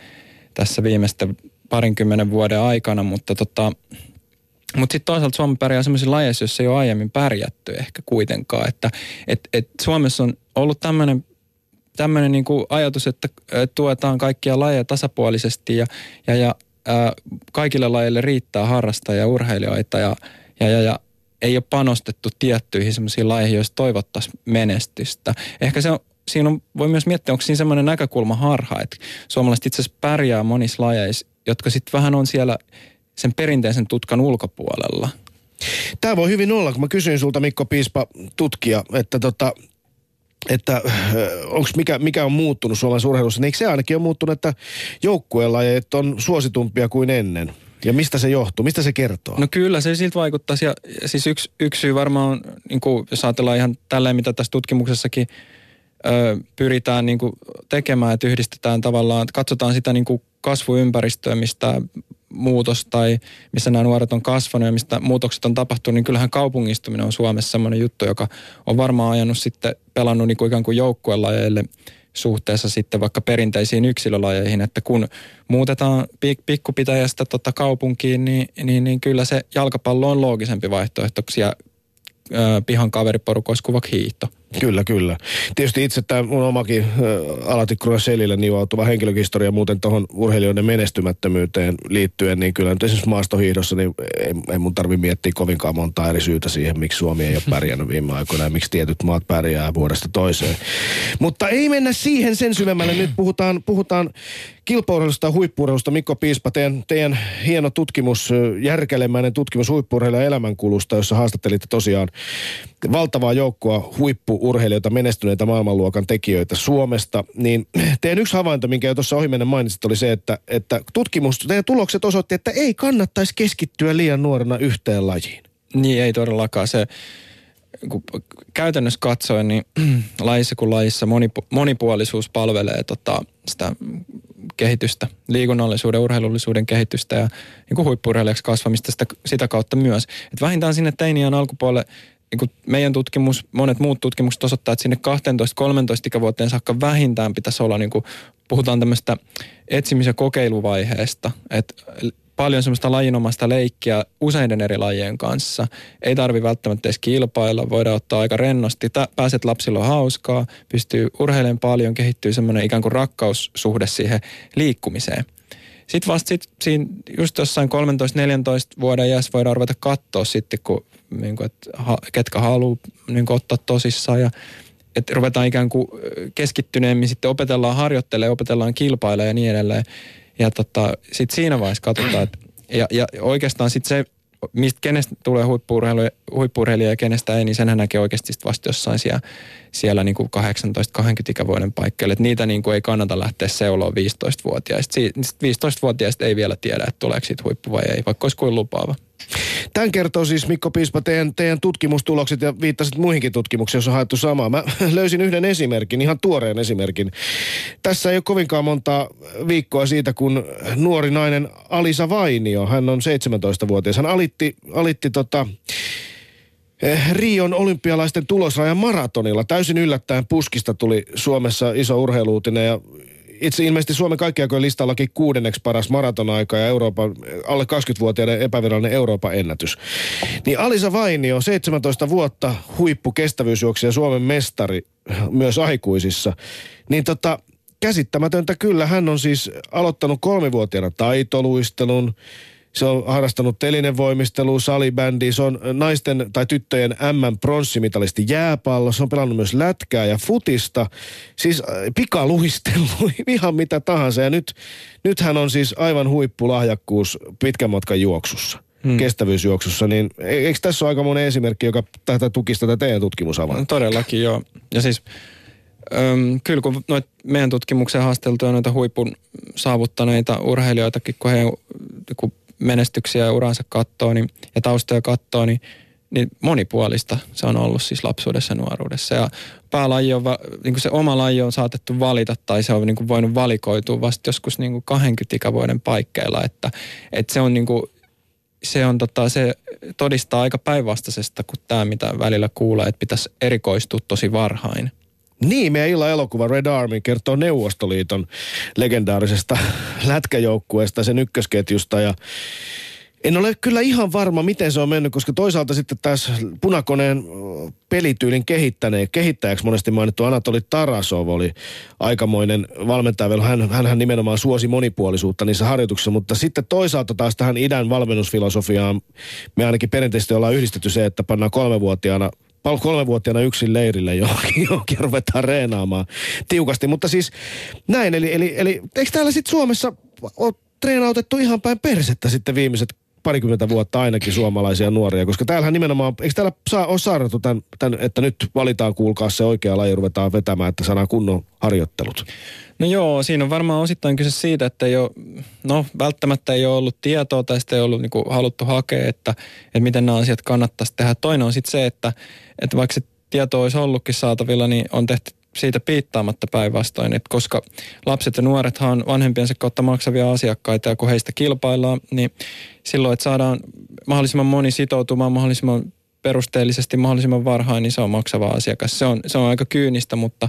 tässä viimeisten parinkymmenen vuoden aikana, mutta tota, Mutta sitten toisaalta Suomi pärjää sellaisissa lajeissa, joissa ei ole aiemmin pärjätty ehkä kuitenkaan. Että et, et Suomessa on ollut tämmöinen tämmöinen niin ajatus, että tuetaan kaikkia lajeja tasapuolisesti ja, ja, ja ää, kaikille lajeille riittää harrastajia ja urheilijoita ja, ja, ja, ja ei ole panostettu tiettyihin semmoisiin lajeihin, joissa toivottaisiin menestystä. Ehkä se on, siinä on, voi myös miettiä, onko siinä semmoinen näkökulma harha, että suomalaiset itse asiassa pärjää monissa lajeissa, jotka sitten vähän on siellä sen perinteisen tutkan ulkopuolella. Tämä voi hyvin olla, kun mä kysyin sulta Mikko Piispa tutkija, että tota, että äh, onks mikä, mikä on muuttunut Suomen urheilussa, niin eikö se ainakin ole muuttunut, että joukkuelajeet on suositumpia kuin ennen? Ja mistä se johtuu? Mistä se kertoo? No kyllä, se siltä vaikuttaa. Ja, siis yksi, yksi syy varmaan on, niin kuin, jos ajatellaan ihan tälleen, mitä tässä tutkimuksessakin ö, pyritään niin kuin, tekemään, että yhdistetään tavallaan, että katsotaan sitä niin kuin kasvuympäristöä, mistä muutos tai missä nämä nuoret on kasvanut ja mistä muutokset on tapahtunut, niin kyllähän kaupungistuminen on Suomessa sellainen juttu, joka on varmaan ajanut sitten pelannut niin kuin ikään kuin joukkuelajeille suhteessa sitten vaikka perinteisiin yksilölajeihin, että kun muutetaan pik- pikkupitäjästä tota kaupunkiin, niin, niin, niin kyllä se jalkapallo on loogisempi vaihtoehto siellä pihan kaveriporukoissa kuin hiihto. Kyllä, kyllä. Tietysti itse tämä mun omakin äh, alati selille nivoutuva henkilöhistoria muuten tuohon urheilijoiden menestymättömyyteen liittyen, niin kyllä nyt esimerkiksi maastohiihdossa niin ei, ei mun tarvi miettiä kovinkaan monta eri syytä siihen, miksi Suomi ei ole pärjännyt viime aikoina ja miksi tietyt maat pärjää vuodesta toiseen. Mutta ei mennä siihen sen syvemmälle. Nyt puhutaan, puhutaan kilpaurheilusta ja huippuurheilusta. Mikko Piispa, teidän, teidän hieno tutkimus, järkelemäinen tutkimus huippuurheilun elämänkulusta, jossa haastattelitte tosiaan valtavaa joukkoa huippuurheilijoita, menestyneitä maailmanluokan tekijöitä Suomesta, niin teidän yksi havainto, minkä jo tuossa ohimennen mainitsit, oli se, että, että tutkimus, teidän tulokset osoitti, että ei kannattaisi keskittyä liian nuorena yhteen lajiin. Niin, ei todellakaan. Se, kun käytännössä katsoen, niin lajissa kuin lajissa monipu- monipuolisuus palvelee tota, sitä kehitystä, liikunnallisuuden, urheilullisuuden kehitystä ja niin huippurheilijaksi kasvamista sitä, sitä kautta myös. Et vähintään sinne teiniän alkupuolelle niin meidän tutkimus, monet muut tutkimukset osoittaa, että sinne 12-13 ikävuoteen saakka vähintään pitäisi olla, niin kuin, puhutaan tämmöistä etsimis- ja kokeiluvaiheesta, että paljon semmoista lajinomaista leikkiä useiden eri lajien kanssa. Ei tarvi välttämättä edes kilpailla, voidaan ottaa aika rennosti. Pääset lapsilla hauskaa, pystyy urheilemaan paljon, kehittyy semmoinen ikään kuin rakkaussuhde siihen liikkumiseen. Sitten vasta sit, siinä just jossain 13-14 vuoden iässä voidaan ruveta katsoa sitten, kun, niin kuin, että ha, ketkä haluaa niin kuin, ottaa tosissaan ja että ruvetaan ikään kuin keskittyneemmin sitten opetellaan harjoittelemaan, opetellaan kilpailemaan ja niin edelleen. Ja tota, sitten siinä vaiheessa katsotaan, että ja, ja oikeastaan sitten se, mistä kenestä tulee huippuurheilija ja kenestä ei, niin senhän näkee oikeasti vasta jossain siellä, siellä niin kuin 18-20 ikävuoden paikkeille. Että niitä niin kuin ei kannata lähteä seuloon 15-vuotiaista. 15-vuotiaista ei vielä tiedä, että tuleeko siitä huippu vai ei, vaikka olisi kuin lupaava. Tämän kertoo siis Mikko Piispa teidän, teidän tutkimustulokset ja viittasit muihinkin tutkimuksiin, joissa on haettu samaa. Mä löysin yhden esimerkin, ihan tuoreen esimerkin. Tässä ei ole kovinkaan monta viikkoa siitä, kun nuori nainen Alisa Vainio, hän on 17-vuotias, hän alitti, alitti tota, eh, Rion olympialaisten tulosrajan maratonilla. Täysin yllättäen puskista tuli Suomessa iso urheiluutinen ja itse ilmeisesti Suomen kaikkiaikojen listallakin kuudenneksi paras maratonaika ja Euroopan, alle 20-vuotiaiden epävirallinen Euroopan ennätys. Niin Alisa Vainio, 17 vuotta huippu Suomen mestari myös aikuisissa. Niin tota, käsittämätöntä kyllä. Hän on siis aloittanut kolmivuotiaana taitoluistelun, se on harrastanut telinevoimistelua, salibändi, se on naisten tai tyttöjen M-pronssimitalisti jääpallo, se on pelannut myös lätkää ja futista, siis äh, pikaluistelu, ihan mitä tahansa. Ja nyt, nyt hän on siis aivan huippulahjakkuus pitkän matkan juoksussa. Hmm. kestävyysjuoksussa, niin e-, eikö tässä ole aika monen esimerkki, joka tätä tukisi tätä teidän tutkimusavaa? Todellakin joo. Ja siis Öm, kyllä kun noit meidän tutkimuksen haasteltuja noita huipun saavuttaneita urheilijoitakin, kun he kun menestyksiä ja uransa kattoo niin, ja taustoja kattoo, niin, niin monipuolista se on ollut siis lapsuudessa ja nuoruudessa. Ja päälaji on, niin kuin se oma laji on saatettu valita tai se on niin kuin voinut valikoitua vasta joskus niin kuin 20 ikävuoden paikkeilla, että, että se on niin kuin se, on tota, se todistaa aika päinvastaisesta kuin tämä, mitä välillä kuulee, että pitäisi erikoistua tosi varhain. Niin, meidän illan elokuva Red Army kertoo Neuvostoliiton legendaarisesta lätkäjoukkueesta, sen ykkösketjusta ja En ole kyllä ihan varma, miten se on mennyt, koska toisaalta sitten taas punakoneen pelityylin kehittäneen, kehittäjäksi monesti mainittu Anatoli Tarasov oli aikamoinen valmentaja. Hän, hänhän nimenomaan suosi monipuolisuutta niissä harjoituksissa, mutta sitten toisaalta taas tähän idän valmennusfilosofiaan me ainakin perinteisesti ollaan yhdistetty se, että pannaan kolmevuotiaana kolmevuotiaana yksin leirille johonkin, johonkin ruvetaan reenaamaan tiukasti. Mutta siis näin, eli, eli, eli eikö täällä sitten Suomessa ole treenautettu ihan päin persettä sitten viimeiset parikymmentä vuotta ainakin suomalaisia nuoria, koska täällähän nimenomaan, eikö täällä saa, ole tämän, tämän, että nyt valitaan kuulkaa se oikea laji ruvetaan vetämään, että saadaan kunnon harjoittelut? No joo, siinä on varmaan osittain kyse siitä, että ei ole, no välttämättä ei ole ollut tietoa tai sitä ei ollut niin haluttu hakea, että, että miten nämä asiat kannattaisi tehdä. Toinen on sitten se, että, että vaikka se tieto olisi ollutkin saatavilla, niin on tehty siitä piittaamatta päinvastoin, että koska lapset ja nuorethan on vanhempiensa kautta maksavia asiakkaita ja kun heistä kilpaillaan, niin silloin, että saadaan mahdollisimman moni sitoutumaan mahdollisimman perusteellisesti mahdollisimman varhain, niin se on maksava asiakas. Se on, se on aika kyynistä, mutta,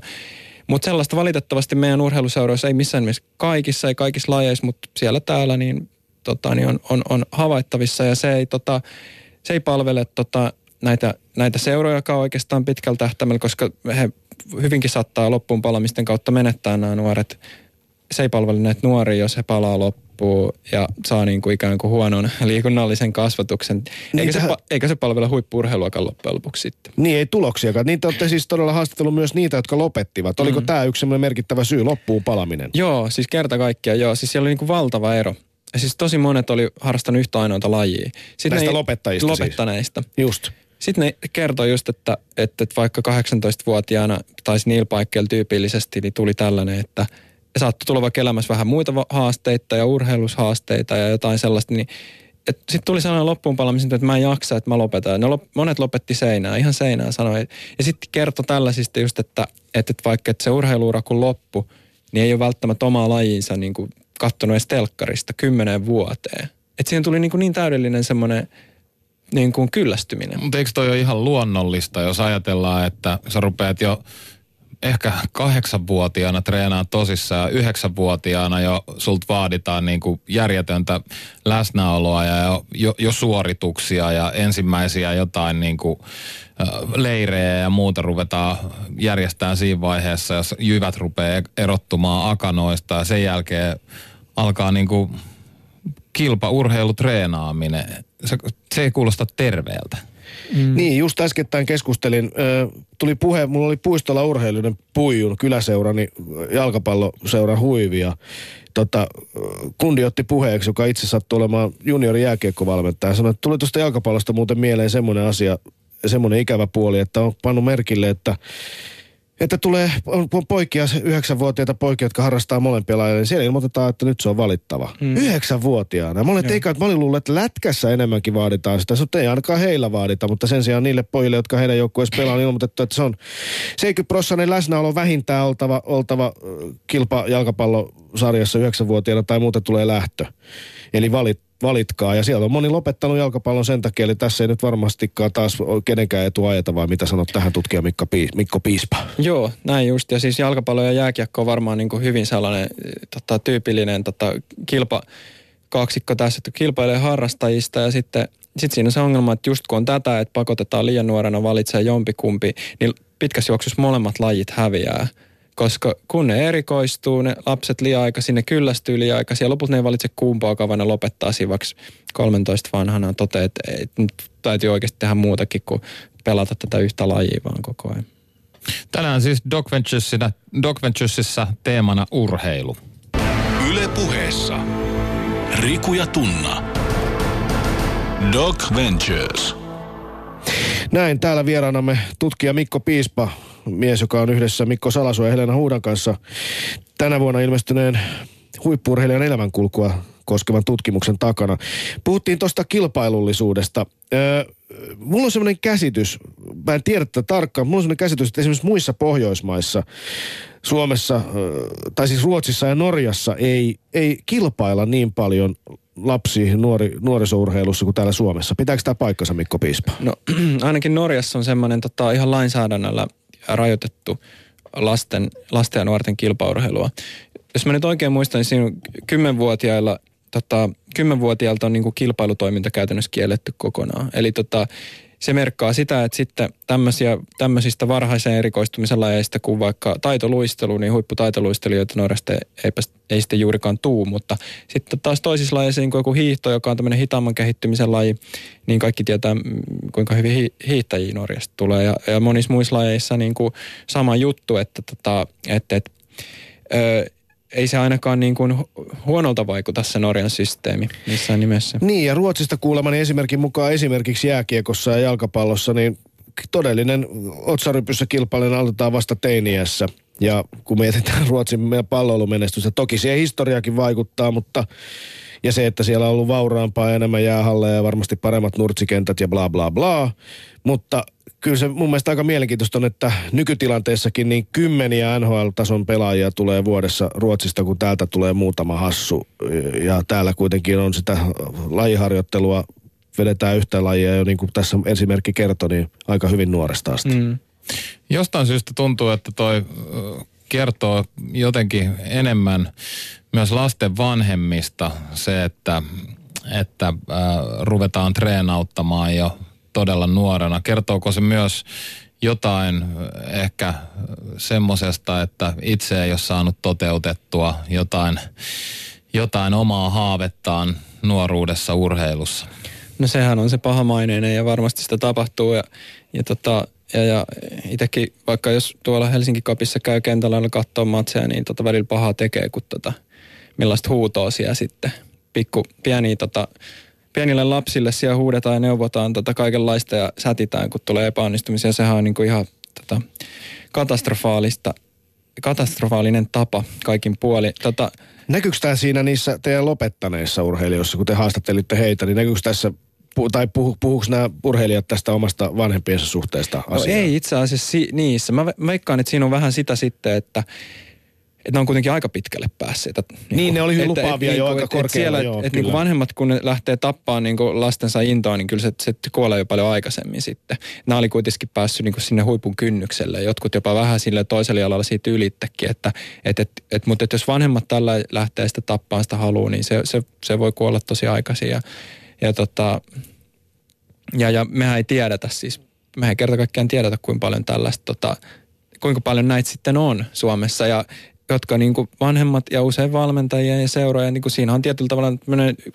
mutta sellaista valitettavasti meidän urheiluseuroissa ei missään nimessä kaikissa, ei kaikissa lajeissa, mutta siellä täällä niin, tota, niin on, on, on havaittavissa ja se ei, tota, se ei palvele tota, näitä, näitä seuroja oikeastaan pitkällä tähtäimellä, koska he hyvinkin saattaa loppuun palamisten kautta menettää nämä nuoret. Se ei palvele näitä nuoria, jos he palaa loppuun ja saa niin kuin ikään kuin huonon liikunnallisen kasvatuksen. Niin eikä, tähän... se, eikä se palvele huippu-urheiluakaan loppujen lopuksi sitten. Niin, ei tuloksiakaan. Niin te olette siis todella haastatellut myös niitä, jotka lopettivat. Oliko mm. tämä yksi merkittävä syy, loppuun palaminen? Joo, siis kerta kaikkiaan joo. Siis siellä oli niin kuin valtava ero. Ja siis tosi monet oli harrastanut yhtä ainoata lajia. Sitten Näistä ne, lopettajista siis. Lopettaneista. Siis. Just. Sitten ne kertoi just, että, että vaikka 18-vuotiaana tai niillä paikkeilla tyypillisesti niin tuli tällainen, että saattoi tulla vaikka elämässä vähän muita haasteita ja urheilushaasteita ja jotain sellaista, niin sitten tuli sellainen loppuun palamisen, että mä en jaksa, että mä lopetan. Ne lop, monet lopetti seinään, ihan seinään sanoi. Ja sitten kertoi tällaisista just, että, että, että vaikka että se urheiluura kun loppu, niin ei ole välttämättä omaa lajinsa niin kattonut edes telkkarista kymmeneen vuoteen. Että siihen tuli niin, kuin niin täydellinen semmoinen niin kuin kyllästyminen. Mutta eikö toi ole ihan luonnollista, jos ajatellaan, että sä rupeat jo ehkä kahdeksanvuotiaana treenaa tosissaan ja yhdeksänvuotiaana jo sulta vaaditaan niin kuin järjetöntä läsnäoloa ja jo, jo, suorituksia ja ensimmäisiä jotain niin kuin, leirejä ja muuta ruvetaan järjestämään siinä vaiheessa, jos jyvät rupeaa erottumaan akanoista ja sen jälkeen alkaa niin kuin kilpaurheilutreenaaminen. Se, se ei kuulosta terveeltä. Mm. Niin, just äskettäin keskustelin. tuli puhe, mulla oli puistolla urheilijoiden puijun kyläseurani jalkapalloseuran huivia. Tota, kundi otti puheeksi, joka itse sattui olemaan juniori jääkiekkovalmentaja. Sanoi, että tuli tuosta jalkapallosta muuten mieleen semmoinen asia, semmoinen ikävä puoli, että on pannut merkille, että että tulee on, poikia, yhdeksänvuotiaita poikia, jotka harrastaa molempia lajeja, niin siellä ilmoitetaan, että nyt se on valittava. Mm. Yhdeksänvuotiaana. Monet eikä, mä olin luullut, että lätkässä enemmänkin vaaditaan sitä, mutta ei ainakaan heillä vaadita, mutta sen sijaan niille pojille, jotka heidän joukkueessa pelaa, on ilmoitettu, että se on 70 läsnäolo vähintään oltava, oltava kilpa jalkapallosarjassa yhdeksänvuotiaana tai muuten tulee lähtö. Eli valit, valitkaa. Ja siellä on moni lopettanut jalkapallon sen takia, eli tässä ei nyt varmastikaan taas kenenkään etu ajeta, vai mitä sanot tähän tutkija Mikko, Piis, Mikko Piispa? Joo, näin just. Ja siis jalkapallo ja jääkiekko on varmaan niin kuin hyvin sellainen tota, tyypillinen tota, kilpa, kaksikko tässä, että kilpailee harrastajista ja sitten sit siinä on se ongelma, että just kun on tätä, että pakotetaan liian nuorena valitsee jompikumpi, niin pitkässä juoksussa molemmat lajit häviää koska kun ne erikoistuu, ne lapset liian aikaisin, ne kyllästyy liian aikaisin ja lopulta ne ei valitse kumpaa kavana lopettaa sivaksi 13 vanhana toteaa, että, että nyt täytyy oikeasti tehdä muutakin kuin pelata tätä yhtä lajia vaan koko ajan. Tänään siis Doc Venturesissa, Doc Venturesissa teemana urheilu. Yle puheessa Riku ja Tunna. Doc Ventures. Näin, täällä vieraanamme tutkija Mikko Piispa, mies, joka on yhdessä Mikko Salasu ja Helena Huudan kanssa tänä vuonna ilmestyneen huippuurheilijan elämänkulkua koskevan tutkimuksen takana. Puhuttiin tuosta kilpailullisuudesta. Öö, mulla on semmoinen käsitys, mä en tiedä tätä tarkkaan, mulla on semmoinen käsitys, että esimerkiksi muissa Pohjoismaissa, Suomessa, tai siis Ruotsissa ja Norjassa ei, ei kilpailla niin paljon lapsi, nuori, nuorisourheilussa kuin täällä Suomessa. Pitääkö tämä paikkansa, Mikko Piispa? No ainakin Norjassa on semmoinen tota, ihan lainsäädännöllä rajoitettu lasten, lasten ja nuorten kilpaurheilua. Jos mä nyt oikein muistan, niin siinä kymmenvuotiailla tota, kymmenvuotiaalta on niin kuin kilpailutoiminta käytännössä kielletty kokonaan. Eli tota, se merkkaa sitä, että sitten tämmöisiä, tämmöisistä varhaisen erikoistumisen lajeista kuin vaikka taitoluistelu, niin huipputaitoluistelijoita Norjasta ei, ei sitten juurikaan tuu, mutta sitten taas toisissa lajeissa, niin kuin joku hiihto, joka on tämmöinen hitaamman kehittymisen laji, niin kaikki tietää, mm, kuinka hyvin hi- hiihtäjiä Norjasta tulee. Ja, ja monissa muissa lajeissa niin kuin sama juttu, että, tota, että, että ö, ei se ainakaan niin kuin huonolta vaikuta se Norjan systeemi missään nimessä. Niin ja Ruotsista kuulemani esimerkin mukaan esimerkiksi jääkiekossa ja jalkapallossa, niin todellinen otsarypyssä kilpailun aloitetaan vasta teiniässä. Ja kun mietitään Ruotsin palloilumenestystä, toki siihen historiakin vaikuttaa, mutta ja se, että siellä on ollut vauraampaa ja enemmän jäähalleja ja varmasti paremmat nurtsikentät ja bla bla bla. Mutta kyllä se mun mielestä aika mielenkiintoista on, että nykytilanteessakin niin kymmeniä NHL-tason pelaajia tulee vuodessa Ruotsista, kun täältä tulee muutama hassu. Ja täällä kuitenkin on sitä lajiharjoittelua, vedetään yhtä lajia jo niin kuin tässä esimerkki kertoi, niin aika hyvin nuoresta asti. Mm. Jostain syystä tuntuu, että toi kertoo jotenkin enemmän myös lasten vanhemmista se, että, että äh, ruvetaan treenauttamaan jo todella nuorena. Kertooko se myös jotain ehkä semmosesta, että itse ei ole saanut toteutettua jotain, jotain omaa haavettaan nuoruudessa urheilussa? No sehän on se pahamaineinen ja varmasti sitä tapahtuu ja, ja, tota, ja, ja itsekin vaikka jos tuolla Helsinki Kapissa käy kentällä katsoa matseja, niin tota välillä pahaa tekee, kun tota, millaista huutoa siellä sitten pikku pieniä tota, pienille lapsille siellä huudetaan ja neuvotaan tota kaikenlaista ja sätitään, kun tulee epäonnistumisia. Sehän on niin kuin ihan tota, katastrofaalista, katastrofaalinen tapa kaikin puoli. Tota, Näkyykö tämä siinä niissä teidän lopettaneissa urheilijoissa, kun te haastattelitte heitä, niin näkyykö tässä tai puhu, puhuuko nämä urheilijat tästä omasta vanhempiensa suhteesta asiaan? No ei itse asiassa si- niissä. Mä veikkaan, että siinä on vähän sitä sitten, että että ne on kuitenkin aika pitkälle päässeet. Että, niin, niin ne oli hyvin lupaavia jo aika korkealla. Siellä, joo, että niin vanhemmat, kun ne lähtee tappaa niin lastensa intoa, niin kyllä se, se kuolee jo paljon aikaisemmin sitten. Nämä oli kuitenkin päässyt niin sinne huipun kynnykselle. Jotkut jopa vähän sille toiselle alalla siitä ylittäkin. Että, et, et, et, mutta et jos vanhemmat tällä lähtee sitä tappaan sitä haluaa, niin se, se, se voi kuolla tosi aikaisin. Ja, ja, tota, ja, ja mehän ei tiedetä siis, mehän kerta kaikkiaan tiedetä, kuinka paljon tällaista tota, kuinka paljon näitä sitten on Suomessa. Ja, jotka niin kuin vanhemmat ja usein valmentajia ja seuroja, niin kuin siinä on tietyllä tavalla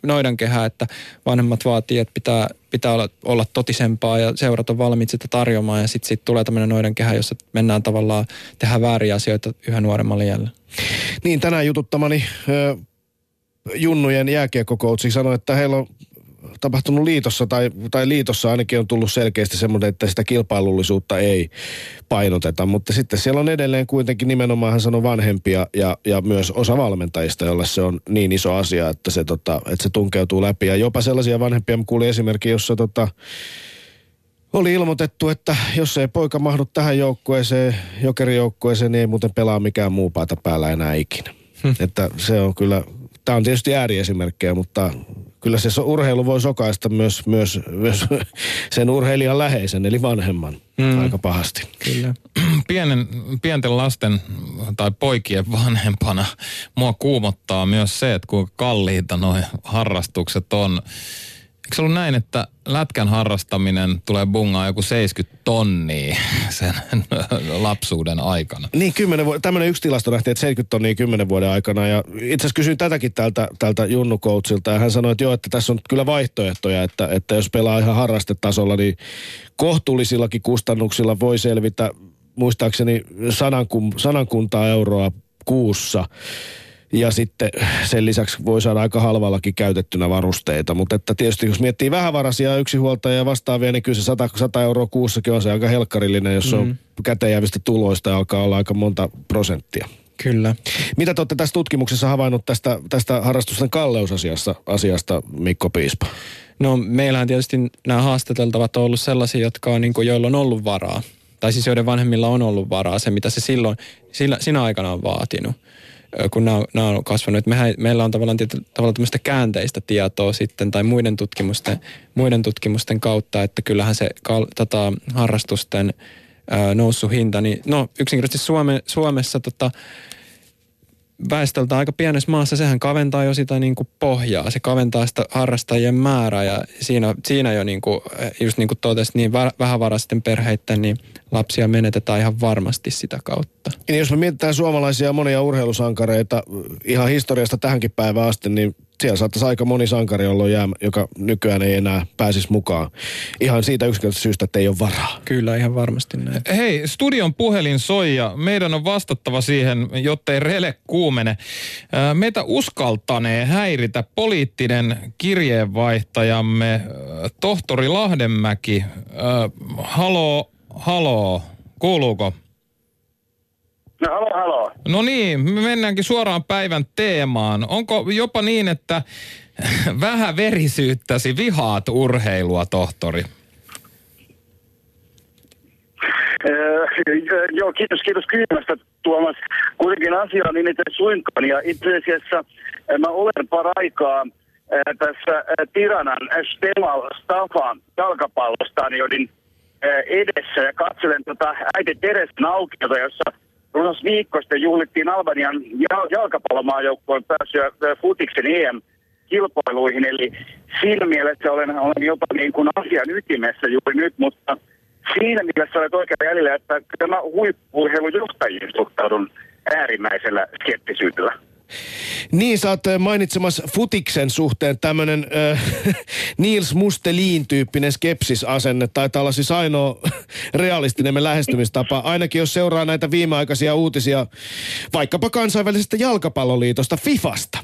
noidankehä, että vanhemmat vaatii, että pitää, pitää olla, olla totisempaa ja seurat on valmiit sitä tarjoamaan ja sitten sit tulee tämmöinen noidankehä, jossa mennään tavallaan tehdä vääriä asioita yhä nuoremmalla iällä. Niin, tänään jututtamani äh, Junnujen jääkiekkokoutsi sanoi, että heillä on tapahtunut liitossa tai, tai liitossa ainakin on tullut selkeästi semmoinen, että sitä kilpailullisuutta ei painoteta. Mutta sitten siellä on edelleen kuitenkin nimenomaan hän sanoi vanhempia ja, ja myös osa valmentajista, jolle se on niin iso asia, että se, tota, että se tunkeutuu läpi. Ja jopa sellaisia vanhempia, kuulin esimerkki, jossa tota, oli ilmoitettu, että jos ei poika mahdu tähän joukkueeseen, jokerijoukkueeseen, niin ei muuten pelaa mikään muu paita päällä enää ikinä. Hmm. Että se on kyllä, tämä on tietysti ääriesimerkkejä, mutta kyllä se urheilu voi sokaista myös, myös, myös sen urheilijan läheisen, eli vanhemman mm. aika pahasti. Kyllä. Pienen, pienten lasten tai poikien vanhempana mua kuumottaa myös se, että kuinka kalliita nuo harrastukset on. Eikö se ollut näin, että lätkän harrastaminen tulee bungaan joku 70 tonnia sen lapsuuden aikana? Niin, 10 vuotta. Tämmöinen yksi tilasto nähtiin, että 70 tonnia 10 vuoden aikana. Ja itse asiassa kysyin tätäkin tältä, tältä Junnu Coachilta, ja hän sanoi, että joo, että tässä on kyllä vaihtoehtoja, että, että jos pelaa ihan harrastetasolla, niin kohtuullisillakin kustannuksilla voi selvitä muistaakseni sanankun, sanankuntaa euroa kuussa ja sitten sen lisäksi voi saada aika halvallakin käytettynä varusteita. Mutta että tietysti jos miettii vähävaraisia yksinhuoltajia ja vastaavia, niin kyllä se 100, 100 euroa kuussakin on se aika helkkarillinen, jos mm. on käteenjäävistä tuloista ja alkaa olla aika monta prosenttia. Kyllä. Mitä te olette tässä tutkimuksessa havainnut tästä, tästä harrastusten kalleusasiasta, asiasta, Mikko Piispa? No meillähän tietysti nämä haastateltavat on ollut sellaisia, jotka on, niin kuin, joilla on ollut varaa. Tai siis joiden vanhemmilla on ollut varaa, se mitä se silloin, sillä, siinä aikana on vaatinut kun nämä, nämä on kasvanut. Mehän, meillä on tavallaan, tavallaan tämmöistä käänteistä tietoa sitten tai muiden tutkimusten, muiden tutkimusten kautta, että kyllähän se kal, tota, harrastusten ää, noussut hinta, niin no yksinkertaisesti Suome, Suomessa tota, väestöltä aika pienessä maassa, sehän kaventaa jo sitä niin kuin pohjaa. Se kaventaa sitä harrastajien määrää ja siinä, siinä jo niin kuin, just niin kuin totesit, niin vähävaraisten perheiden niin lapsia menetetään ihan varmasti sitä kautta. Niin jos me mietitään suomalaisia monia urheilusankareita ihan historiasta tähänkin päivään asti, niin siellä saattaisi aika moni sankari olla jää, joka nykyään ei enää pääsisi mukaan. Ihan siitä yksinkertaisesta syystä, että ei ole varaa. Kyllä, ihan varmasti näin. Hei, studion puhelin soi ja meidän on vastattava siihen, jottei rele kuumene. Meitä uskaltanee häiritä poliittinen kirjeenvaihtajamme tohtori Lahdenmäki. Halo, halo, kuuluuko? No halo, halo. No niin, me mennäänkin suoraan päivän teemaan. Onko jopa niin, että vähän verisyyttäsi vihaat urheilua, tohtori? Öö, joo, kiitos, kiitos kysymästä Tuomas. Kuitenkin asia on niin, että suinkaan. Ja itse asiassa mä olen paraikaa tässä Tiranan Stemal Stafa jalkapallostadionin edessä ja katselen tota äiti Teresan aukiota, jossa runsas viikko sitten juhlittiin Albanian jalkapallomaajoukkoon pääsyä futiksen EM-kilpailuihin. Eli siinä mielessä olen, olen jopa niin kuin asian ytimessä juuri nyt, mutta siinä mielessä olet oikein jäljellä, että tämä huippuurheilujohtajiin suhtaudun äärimmäisellä skeptisyydellä. Niin, sä oot mainitsemassa futiksen suhteen tämmönen äh, Niels Mustelin-tyyppinen skepsisasenne. Taitaa olla siis ainoa realistinen lähestymistapa. Ainakin jos seuraa näitä viimeaikaisia uutisia vaikkapa kansainvälisestä jalkapalloliitosta FIFasta.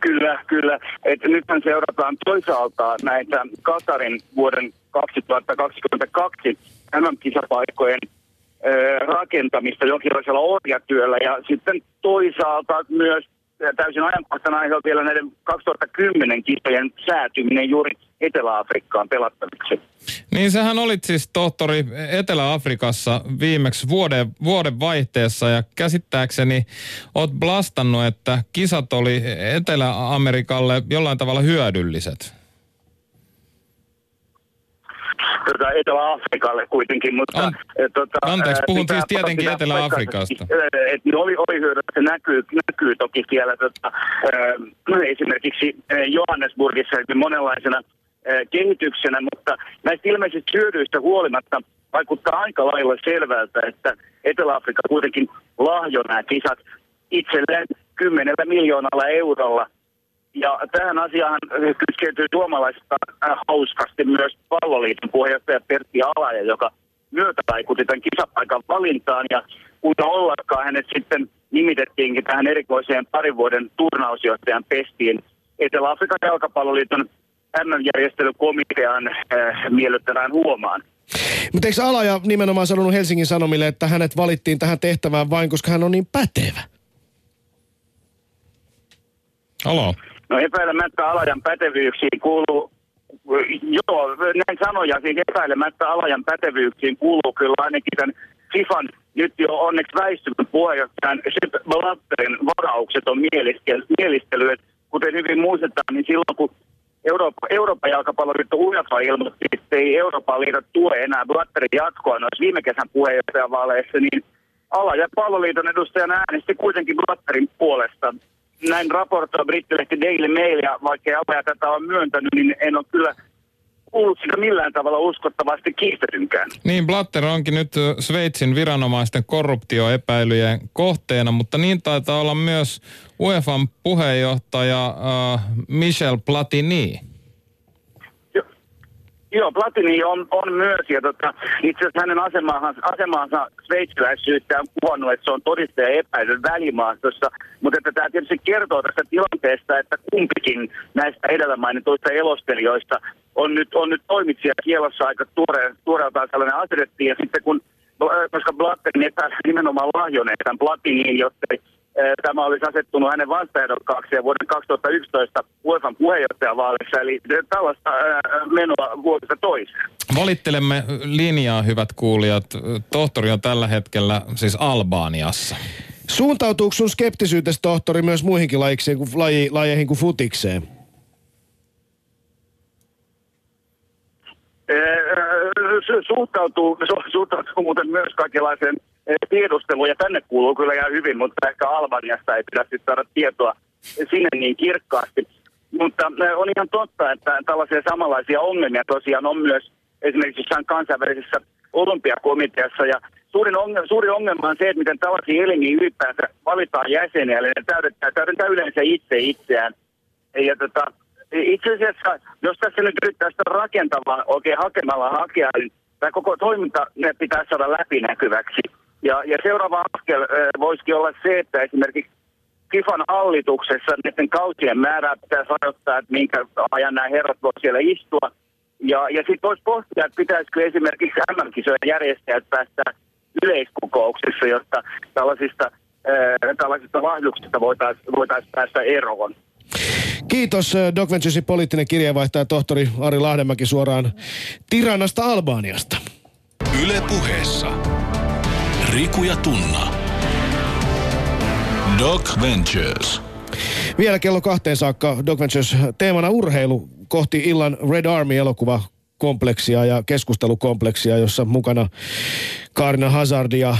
Kyllä, kyllä. Että nythän seurataan toisaalta näitä Katarin vuoden 2022 MM-kisapaikkojen rakentamista jonkinlaisella orjatyöllä ja sitten toisaalta myös täysin ajankohtana aihe vielä näiden 2010 kisojen säätyminen juuri Etelä-Afrikkaan pelattaviksi. Niin sehän olit siis tohtori Etelä-Afrikassa viimeksi vuoden, vuoden vaihteessa. Ja käsittääkseni oot blastannut, että kisat oli Etelä-Amerikalle jollain tavalla hyödylliset tuota, Etelä-Afrikalle kuitenkin, mutta... An, tuota, Anteeksi, puhun pitää, siis tietenkin Etelä-Afrikasta. Et oli, oli hyödyt, se näkyy, näkyy toki siellä tuota, esimerkiksi Johannesburgissa monenlaisena kehityksenä, mutta näistä ilmeisistä hyödyistä huolimatta vaikuttaa aika lailla selvältä, että Etelä-Afrikka kuitenkin lahjoi nämä kisat itselleen kymmenellä miljoonalla eurolla – ja tähän asiaan kytkeytyy suomalaisista äh, hauskasti myös palloliiton puheenjohtaja Pertti Alaja, joka myötävaikutti tämän kisapaikan valintaan. Ja kun ollakaan hänet sitten nimitettiinkin tähän erikoiseen parin vuoden turnausjohtajan pestiin Etelä-Afrikan jalkapalloliiton MM-järjestelykomitean äh, miellyttävään huomaan. Mutta eikö Alaja nimenomaan sanonut Helsingin Sanomille, että hänet valittiin tähän tehtävään vain, koska hän on niin pätevä? Halo. No epäilemättä alajan pätevyyksiin kuuluu, joo, näin sanoja, siis epäilemättä alajan pätevyyksiin kuuluu kyllä ainakin tämän FIFAn nyt jo onneksi väistymän puheenjohtajan Sepp Blatterin varaukset on mielistely. Kuten hyvin muistetaan, niin silloin kun Eurooppa, Euroopan jalkapalloliitto UEFA ilmoitti, että ei Euroopan liitot tue enää Blatterin jatkoa noissa viime kesän puheenjohtajavaaleissa, niin ala- ja palloliiton edustajan äänesti kuitenkin Blatterin puolesta näin raportoi brittilehti Daily Mail, ja vaikka Alaja tätä on myöntänyt, niin en ole kyllä kuullut sitä millään tavalla uskottavasti kiistetynkään. Niin, Blatter onkin nyt Sveitsin viranomaisten korruptioepäilyjen kohteena, mutta niin taitaa olla myös UEFan puheenjohtaja uh, Michel Platini. Joo, Platini on, on myös, ja tota, itse asiassa hänen asemaansa, asemaansa sveitsiläisyyttä on kuvannut, että se on todistaja epäilyn välimaastossa, mutta että tämä tietysti kertoo tästä tilanteesta, että kumpikin näistä edellä mainituista elostelijoista on nyt, on nyt toimitsija kielossa aika tuore, tuoreeltaan sellainen asetettiin, ja sitten kun, koska Blatterin epäili nimenomaan lahjoneen tämän Platiniin, jotta tämä olisi asettunut hänen vastaehdokkaakseen vuoden 2011 UEFan puheenjohtajavaalissa, eli tällaista menoa vuodesta toiseen. Valittelemme linjaa, hyvät kuulijat. Tohtori on tällä hetkellä siis Albaaniassa. Suuntautuuko sun skeptisyydestä, tohtori, myös muihinkin lajeihin kuin, laji, lajeihin kuin futikseen? suhtautuu, su, suhtautuu muuten myös kaikenlaiseen eh, tiedustelu, ja tänne kuuluu kyllä ihan hyvin, mutta ehkä Albaniasta ei pidä sitten saada tietoa sinne niin kirkkaasti. Mutta eh, on ihan totta, että tällaisia samanlaisia ongelmia tosiaan on myös esimerkiksi kansainvälisessä olympiakomiteassa. Ja suurin ongelma, suuri ongelma on se, että miten tällaisia elimiä ylipäänsä valitaan jäseniä, eli ne täydentää, täydentää yleensä itse itseään. Ja tota, itse asiassa, jos tässä nyt yrittää sitä rakentavaa oikein hakemalla hakea, niin tämä koko toiminta ne pitää saada läpinäkyväksi. Ja, ja seuraava askel äh, voisikin olla se, että esimerkiksi FIFAn hallituksessa näiden kausien määrää pitää rajoittaa, että minkä ajan nämä herrat voivat siellä istua. Ja, ja sitten voisi pohtia, että pitäisikö esimerkiksi MM-kisojen järjestäjät päästä yleiskokouksessa, jotta tällaisista, äh, tällaisista lahjuksista voitaisiin voitais päästä eroon. Kiitos äh, Doc Venturesin poliittinen kirjeenvaihtaja tohtori Ari Lahdemäki suoraan Tiranasta Albaniasta. Yle puheessa. Riku ja Tunna. Doc Ventures. Vielä kello kahteen saakka Doc Ventures teemana urheilu kohti illan Red Army-elokuva kompleksia ja keskustelukompleksia, jossa mukana Kaarina Hazard ja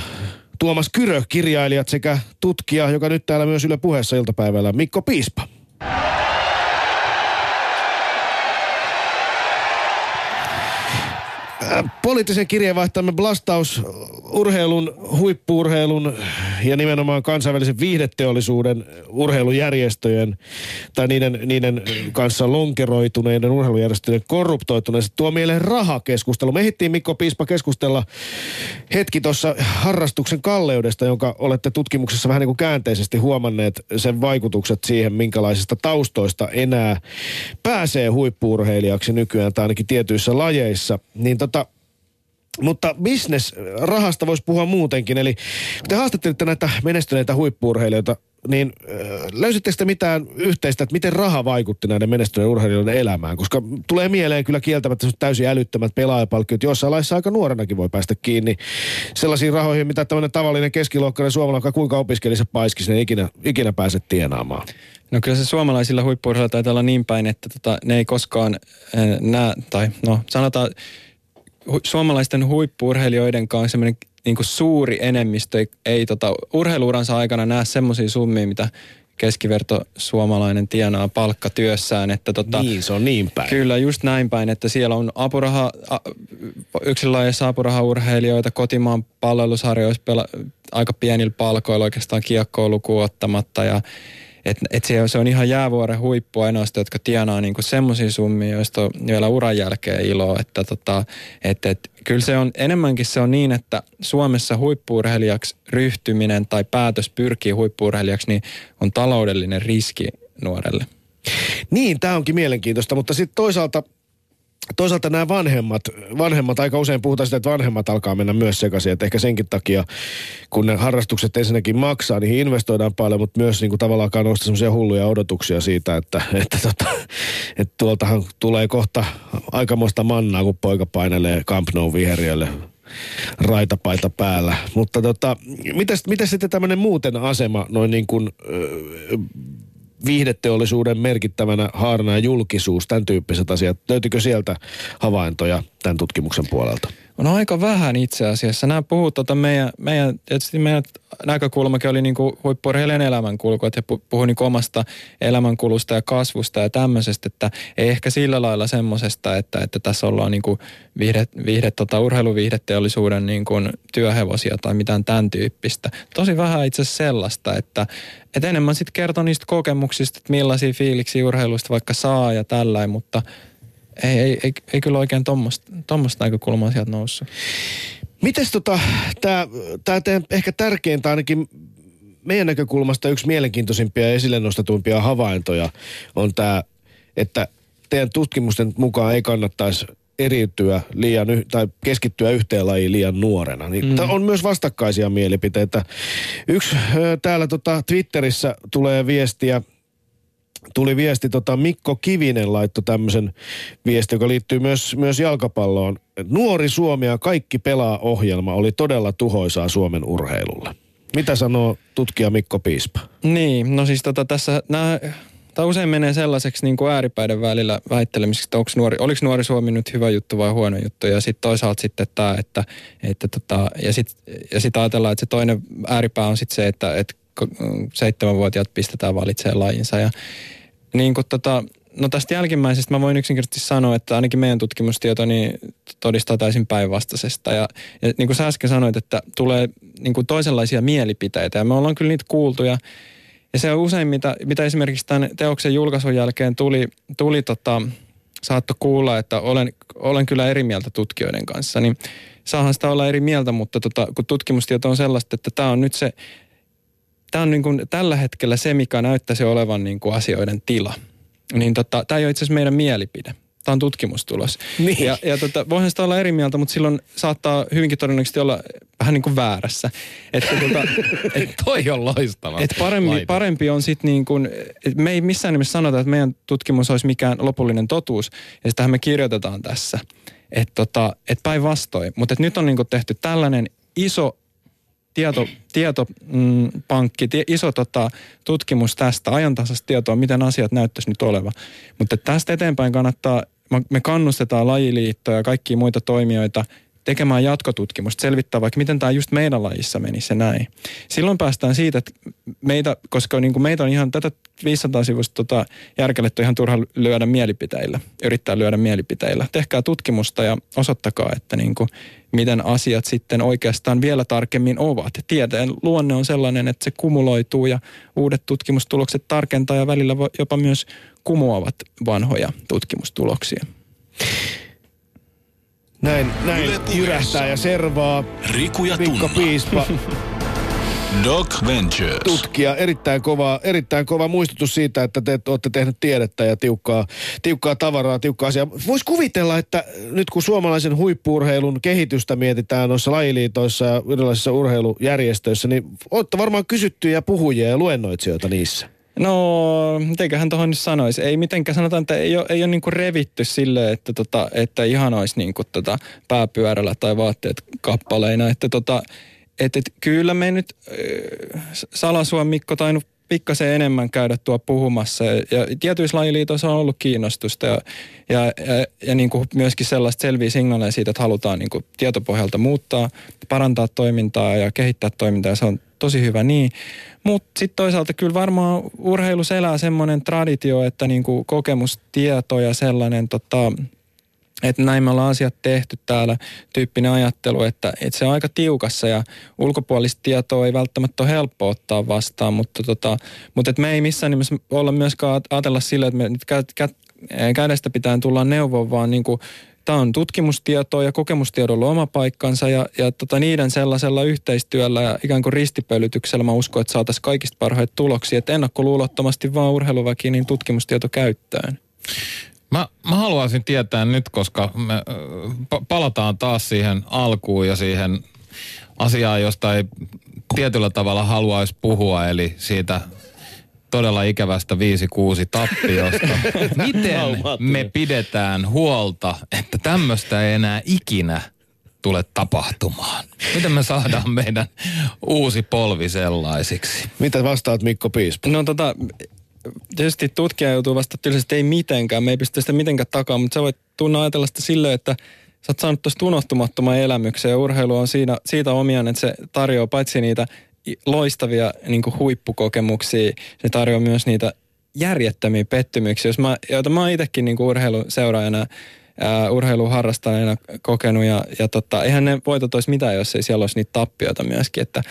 Tuomas Kyrö, kirjailijat sekä tutkija, joka nyt täällä myös Yle puheessa iltapäivällä, Mikko Piispa. Poliittisen kirjeenvaihtajamme blastaus urheilun, huippuurheilun ja nimenomaan kansainvälisen viihdeteollisuuden urheilujärjestöjen tai niiden, niiden kanssa lonkeroituneiden urheilujärjestöjen korruptoituneista tuo mieleen rahakeskustelu. Me ehdittiin Mikko Piispa keskustella hetki tuossa harrastuksen kalleudesta, jonka olette tutkimuksessa vähän niin kuin käänteisesti huomanneet sen vaikutukset siihen, minkälaisista taustoista enää pääsee huippuurheilijaksi nykyään tai ainakin tietyissä lajeissa. Niin tota, mutta business, rahasta voisi puhua muutenkin. Eli kun te haastattelitte näitä menestyneitä huippuurheilijoita, niin löysittekö te mitään yhteistä, että miten raha vaikutti näiden menestyneiden urheilijoiden elämään? Koska tulee mieleen kyllä kieltämättä täysin älyttömät pelaajapalkkiot. Jossain laissa aika nuorenakin voi päästä kiinni sellaisiin rahoihin, mitä tämmöinen tavallinen keskiluokkainen suomalainen, kuinka opiskelisi paiskisi, ne ikinä, ikinä pääse tienaamaan. No kyllä se suomalaisilla huippuurheilijoilla taitaa olla niin päin, että tota, ne ei koskaan äh, näe, tai no sanotaan, hu, suomalaisten huippuurheilijoiden kanssa semmoinen niin suuri enemmistö ei, ei tota, urheiluuransa aikana näe semmoisia summia, mitä keskiverto suomalainen tienaa palkkatyössään. Että tota, niin, se on niin päin. Kyllä, just näin päin, että siellä on apuraha, yksilölajeissa apurahaurheilijoita kotimaan palvelusharjoissa pela, aika pienillä palkoilla oikeastaan kiekkoa lukuun ottamatta ja et, et se, se on ihan jäävuoren huippu ainoastaan, jotka tienaa niinku semmoisia summia, joista on vielä uran jälkeen ilo. Että tota, et, et, kyllä se on enemmänkin se on niin, että Suomessa huippuurheilijaksi ryhtyminen tai päätös pyrkii huippuurheilijaksi, niin on taloudellinen riski nuorelle. Niin, tämä onkin mielenkiintoista, mutta sitten toisaalta toisaalta nämä vanhemmat, vanhemmat, aika usein puhutaan sitä, että vanhemmat alkaa mennä myös sekaisin, että ehkä senkin takia, kun ne harrastukset ensinnäkin maksaa, niihin investoidaan paljon, mutta myös niin kuin tavallaan nousta semmoisia hulluja odotuksia siitä, että, että, tota, että tuoltahan tulee kohta aikamoista mannaa, kun poika painelee Camp Nou viheriölle raitapaita päällä. Mutta tota, mitäs sitten tämmöinen muuten asema noin niin kuin, viihdeteollisuuden merkittävänä haarana ja julkisuus, tämän tyyppiset asiat. Löytyykö sieltä havaintoja tämän tutkimuksen puolelta? On aika vähän itse asiassa. Nämä puhuu tota meidän, meidän, tietysti meidän näkökulmakin oli niinku huippurheilijan elämänkulku, että he puhuu niinku omasta elämänkulusta ja kasvusta ja tämmöisestä, että ei ehkä sillä lailla semmoisesta, että, että tässä ollaan niinku viihde, viihde, tota, urheiluviihdeteollisuuden niinku työhevosia tai mitään tämän tyyppistä. Tosi vähän itse asiassa sellaista, että, että enemmän sitten kertoo niistä kokemuksista, että millaisia fiiliksiä urheilusta vaikka saa ja tällainen, mutta – ei, ei, ei, ei kyllä oikein tuommoista näkökulmaa sieltä noussut. Mites tota, tämä tää ehkä tärkeintä ainakin meidän näkökulmasta yksi mielenkiintoisimpia ja esille nostetuimpia havaintoja on tämä, että teidän tutkimusten mukaan ei kannattaisi eriytyä liian, tai keskittyä yhteen lajiin liian nuorena. Niin mm. On myös vastakkaisia mielipiteitä. Yksi täällä tota Twitterissä tulee viestiä tuli viesti, tota Mikko Kivinen laittoi tämmöisen viesti, joka liittyy myös, myös jalkapalloon. Nuori Suomi ja kaikki pelaa ohjelma oli todella tuhoisaa Suomen urheilulle. Mitä sanoo tutkija Mikko Piispa? Niin, no siis tota tässä nämä tämä usein menee sellaiseksi niin kuin ääripäiden välillä väittelemiseksi, että onko nuori, oliko nuori Suomi nyt hyvä juttu vai huono juttu. Ja sitten toisaalta sitten tämä, että, että tota, ja sitten ja sit ajatellaan, että se toinen ääripää on sitten se, että, että seitsemänvuotiaat pistetään valitsemaan lajinsa. Ja niin kuin tota, no tästä jälkimmäisestä mä voin yksinkertaisesti sanoa, että ainakin meidän tutkimustieto niin todistaa täysin päinvastaisesta. Ja, ja niin kuin sä äsken sanoit, että tulee niin kuin toisenlaisia mielipiteitä ja me ollaan kyllä niitä kuultu ja, ja se on usein, mitä, mitä esimerkiksi tämän teoksen julkaisun jälkeen tuli, tuli tota, saatto kuulla, että olen, olen kyllä eri mieltä tutkijoiden kanssa, niin saahan sitä olla eri mieltä, mutta tota, kun tutkimustieto on sellaista, että tämä on nyt se, tämä on niin kuin tällä hetkellä se, mikä näyttäisi olevan niin kuin asioiden tila – niin tota, tämä ei ole itse asiassa meidän mielipide. Tämä on tutkimustulos. Niin. Ja, ja tota, voihan sitä olla eri mieltä, mutta silloin saattaa hyvinkin todennäköisesti olla vähän niin kuin väärässä. Että tota, et, Toi on loistava. Et parempi, parempi on sitten niin kuin, me ei missään nimessä sanota, että meidän tutkimus olisi mikään lopullinen totuus. Ja sitähän me kirjoitetaan tässä. Että tota, et päinvastoin. Mutta nyt on niin kuin tehty tällainen iso tieto, tietopankki, mm, tie, iso tota, tutkimus tästä, ajantasasta tietoa, miten asiat näyttäisi nyt olevan. Mutta tästä eteenpäin kannattaa, me kannustetaan lajiliittoja ja kaikkia muita toimijoita tekemään jatkotutkimusta, selvittää vaikka miten tämä just meidän lajissa meni se näin. Silloin päästään siitä, että meitä, koska niin kuin meitä on ihan tätä 500 sivusta tota, järkeletty ihan turha lyödä mielipiteillä, yrittää lyödä mielipiteillä. Tehkää tutkimusta ja osoittakaa, että niin kuin, miten asiat sitten oikeastaan vielä tarkemmin ovat. Tieteen luonne on sellainen, että se kumuloituu ja uudet tutkimustulokset tarkentaa ja välillä jopa myös kumoavat vanhoja tutkimustuloksia. Näin, näin jyrähtää ja servaa Riku ja Mikko Tunna. Piispa, Doc Ventures. tutkija. Erittäin kova, erittäin kova muistutus siitä, että te olette tehnyt tiedettä ja tiukkaa, tiukkaa tavaraa, tiukkaa asiaa. Voisi kuvitella, että nyt kun suomalaisen huippuurheilun kehitystä mietitään noissa lajiliitoissa ja erilaisissa urheilujärjestöissä, niin olette varmaan kysyttyjä puhujia ja luennoitsijoita niissä. No, mitenköhän tuohon nyt sanoisi? Ei mitenkään sanotaan, että ei ole, ei ole niinku revitty silleen, että, tota, että ihan olisi niinku tota pääpyörällä tai vaatteet kappaleina. Että tota, et, et, kyllä me nyt äh, Salasuon Mikko tainnut pikkasen enemmän käydä tuo puhumassa. Ja, tietyissä lajiliitoissa on ollut kiinnostusta ja, ja, ja, ja niin kuin myöskin sellaista selviä signaaleja siitä, että halutaan niin kuin tietopohjalta muuttaa, parantaa toimintaa ja kehittää toimintaa. Se on tosi hyvä niin. Mutta sitten toisaalta kyllä varmaan urheilussa elää semmoinen traditio, että niin kuin kokemustieto ja sellainen tota, että näin me ollaan asiat tehty täällä, tyyppinen ajattelu, että, että se on aika tiukassa ja ulkopuolista tietoa ei välttämättä ole helppo ottaa vastaan, mutta, tota, mutta että me ei missään nimessä olla myöskään ajatella sillä, että me nyt kä, kä, kädestä pitää tulla neuvoa, vaan niin kuin, tämä on tutkimustietoa ja kokemustiedolla oma paikkansa ja, ja tota niiden sellaisella yhteistyöllä ja ikään kuin ristipölytyksellä mä uskon, että saataisiin kaikista parhaita tuloksia, että ennakkoluulottomasti vaan urheiluväki niin tutkimustieto käyttöön. Mä, mä haluaisin tietää nyt, koska me pa- palataan taas siihen alkuun ja siihen asiaan, josta ei tietyllä tavalla haluaisi puhua, eli siitä todella ikävästä 5-6 tappiosta. Miten me pidetään huolta, että tämmöistä ei enää ikinä tule tapahtumaan? Miten me saadaan meidän uusi polvi sellaisiksi? Mitä vastaat Mikko Piispa? No tota, tietysti tutkija joutuu vasta tylsästi ei mitenkään, me ei pysty sitä mitenkään takaa, mutta sä voit tunna ajatella sitä silleen, että sä oot saanut tuosta unohtumattoman elämyksen ja urheilu on siinä, siitä omiaan, että se tarjoaa paitsi niitä loistavia niin huippukokemuksia, se tarjoaa myös niitä järjettömiä pettymyksiä, jos mä, joita mä oon itsekin niin urheiluseuraajana ää, urheiluharrastaneena kokenut ja, ja tota, eihän ne voitot olisi mitään, jos ei siellä olisi niitä tappioita myöskin, että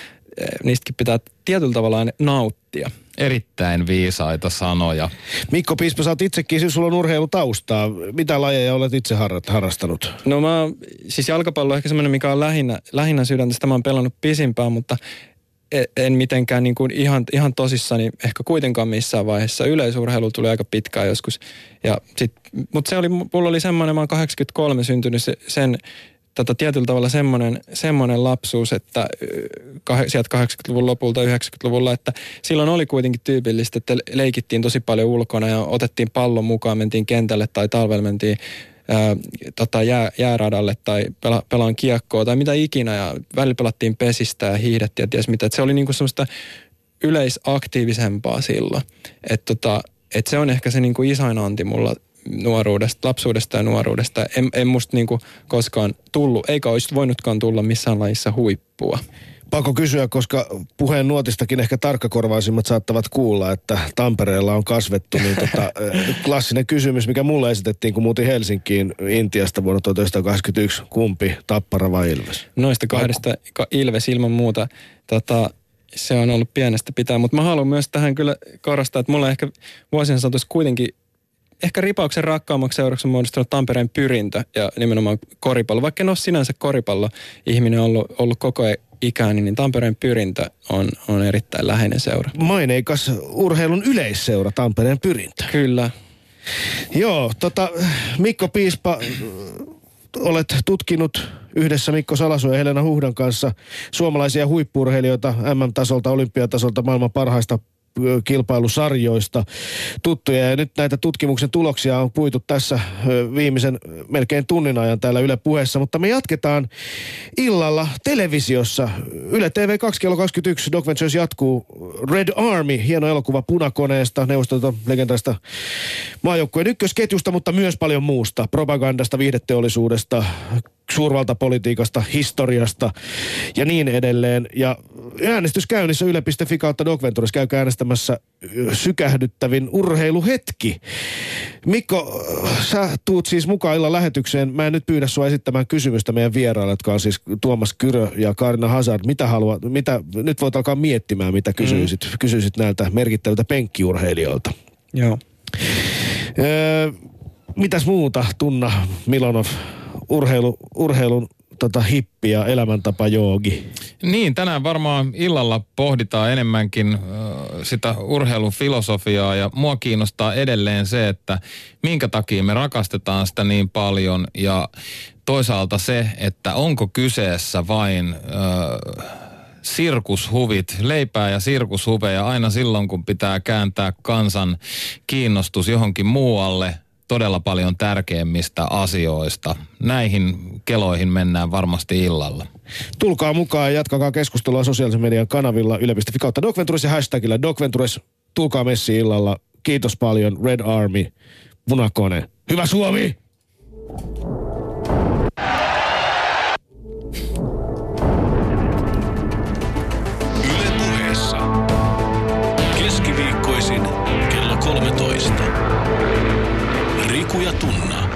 niistäkin pitää tietyllä tavalla nauttia. Erittäin viisaita sanoja. Mikko Piispa, sä oot itsekin, sulla on urheilutaustaa. Mitä lajeja olet itse harrastanut? No mä, siis jalkapallo on ehkä semmoinen, mikä on lähinnä, lähinnä sydäntä. Sitä mä oon pelannut pisimpään, mutta e, en mitenkään niin kuin ihan, ihan tosissani ehkä kuitenkaan missään vaiheessa. Yleisurheilu tuli aika pitkään joskus. Ja sit, mutta se oli, mulla oli semmoinen, mä oon 83 syntynyt sen tota, tietyllä tavalla semmoinen, semmoinen lapsuus, että kah, sieltä 80-luvun lopulta 90-luvulla, että silloin oli kuitenkin tyypillistä, että leikittiin tosi paljon ulkona ja otettiin pallon mukaan, mentiin kentälle tai talvella mentiin ää, tota, jää, jääradalle tai pela, pelaan kiekkoa tai mitä ikinä ja välillä pelattiin pesistä ja hiihdettiin ja ties mitä. Että se oli niinku semmoista yleisaktiivisempaa silloin. Että tota, et se on ehkä se niinku isoin anti mulla nuoruudesta, lapsuudesta ja nuoruudesta. En, en musta niinku koskaan tullut, eikä olisi voinutkaan tulla missään lajissa huippua. Pakko kysyä, koska puheen nuotistakin ehkä tarkkakorvaisimmat saattavat kuulla, että Tampereella on kasvettu. Niin tota, klassinen kysymys, mikä mulle esitettiin, kun muutin Helsinkiin Intiasta vuonna 1981. Kumpi, Tappara vai Ilves? Noista kahdesta ka- Ilves ilman muuta. Tota, se on ollut pienestä pitää, mutta mä haluan myös tähän kyllä korostaa, että mulla ehkä vuosien saatossa kuitenkin ehkä ripauksen rakkaammaksi seuraksi on muodostunut Tampereen pyrintö ja nimenomaan koripallo. Vaikka en ole sinänsä koripallo ihminen ollut, ollut koko ikäni, niin Tampereen pyrintö on, on erittäin läheinen seura. Maineikas urheilun yleisseura Tampereen pyrintö. Kyllä. Joo, tota, Mikko Piispa, olet tutkinut yhdessä Mikko Salasu ja Helena Huhdan kanssa suomalaisia huippurheilijoita MM-tasolta, olympiatasolta, maailman parhaista kilpailusarjoista tuttuja. Ja nyt näitä tutkimuksen tuloksia on puitu tässä viimeisen melkein tunnin ajan täällä Yle puheessa, mutta me jatketaan illalla televisiossa. Yle TV 2 kello 21 Doc Ventures jatkuu. Red Army, hieno elokuva punakoneesta, neuvostoliiton legendaista maajoukkueen ykkösketjusta, mutta myös paljon muusta. Propagandasta, viihdeteollisuudesta, suurvaltapolitiikasta, historiasta ja niin edelleen. Ja äänestys käynnissä yle.fi kautta Doc Ventures. Käykää äänestämässä sykähdyttävin urheiluhetki. Mikko, sä tuut siis mukaan illan lähetykseen. Mä en nyt pyydä sua esittämään kysymystä meidän vieraille, jotka on siis Tuomas Kyrö ja Karina Hazard. Mitä haluat, mitä, nyt voit alkaa miettimään, mitä kysyisit, mm. kysyisit näiltä merkittäviltä penkkiurheilijoilta. Joo. Öö, mitäs muuta, Tunna Milonov, urheilu, urheilun tota, hippi ja elämäntapa joogi? Niin, tänään varmaan illalla pohditaan enemmänkin äh, sitä urheilun filosofiaa ja mua kiinnostaa edelleen se, että minkä takia me rakastetaan sitä niin paljon ja toisaalta se, että onko kyseessä vain äh, sirkushuvit, leipää ja sirkushuveja aina silloin, kun pitää kääntää kansan kiinnostus johonkin muualle todella paljon tärkeimmistä asioista. Näihin keloihin mennään varmasti illalla. Tulkaa mukaan ja jatkakaa keskustelua sosiaalisen median kanavilla yle.fi kautta Docventures ja hashtagillä Docventures. Tulkaa messi illalla. Kiitos paljon Red Army, punakone. Hyvä Suomi! Yle puheessa. Keskiviikkoisin kello 13. Riku ja Tunna.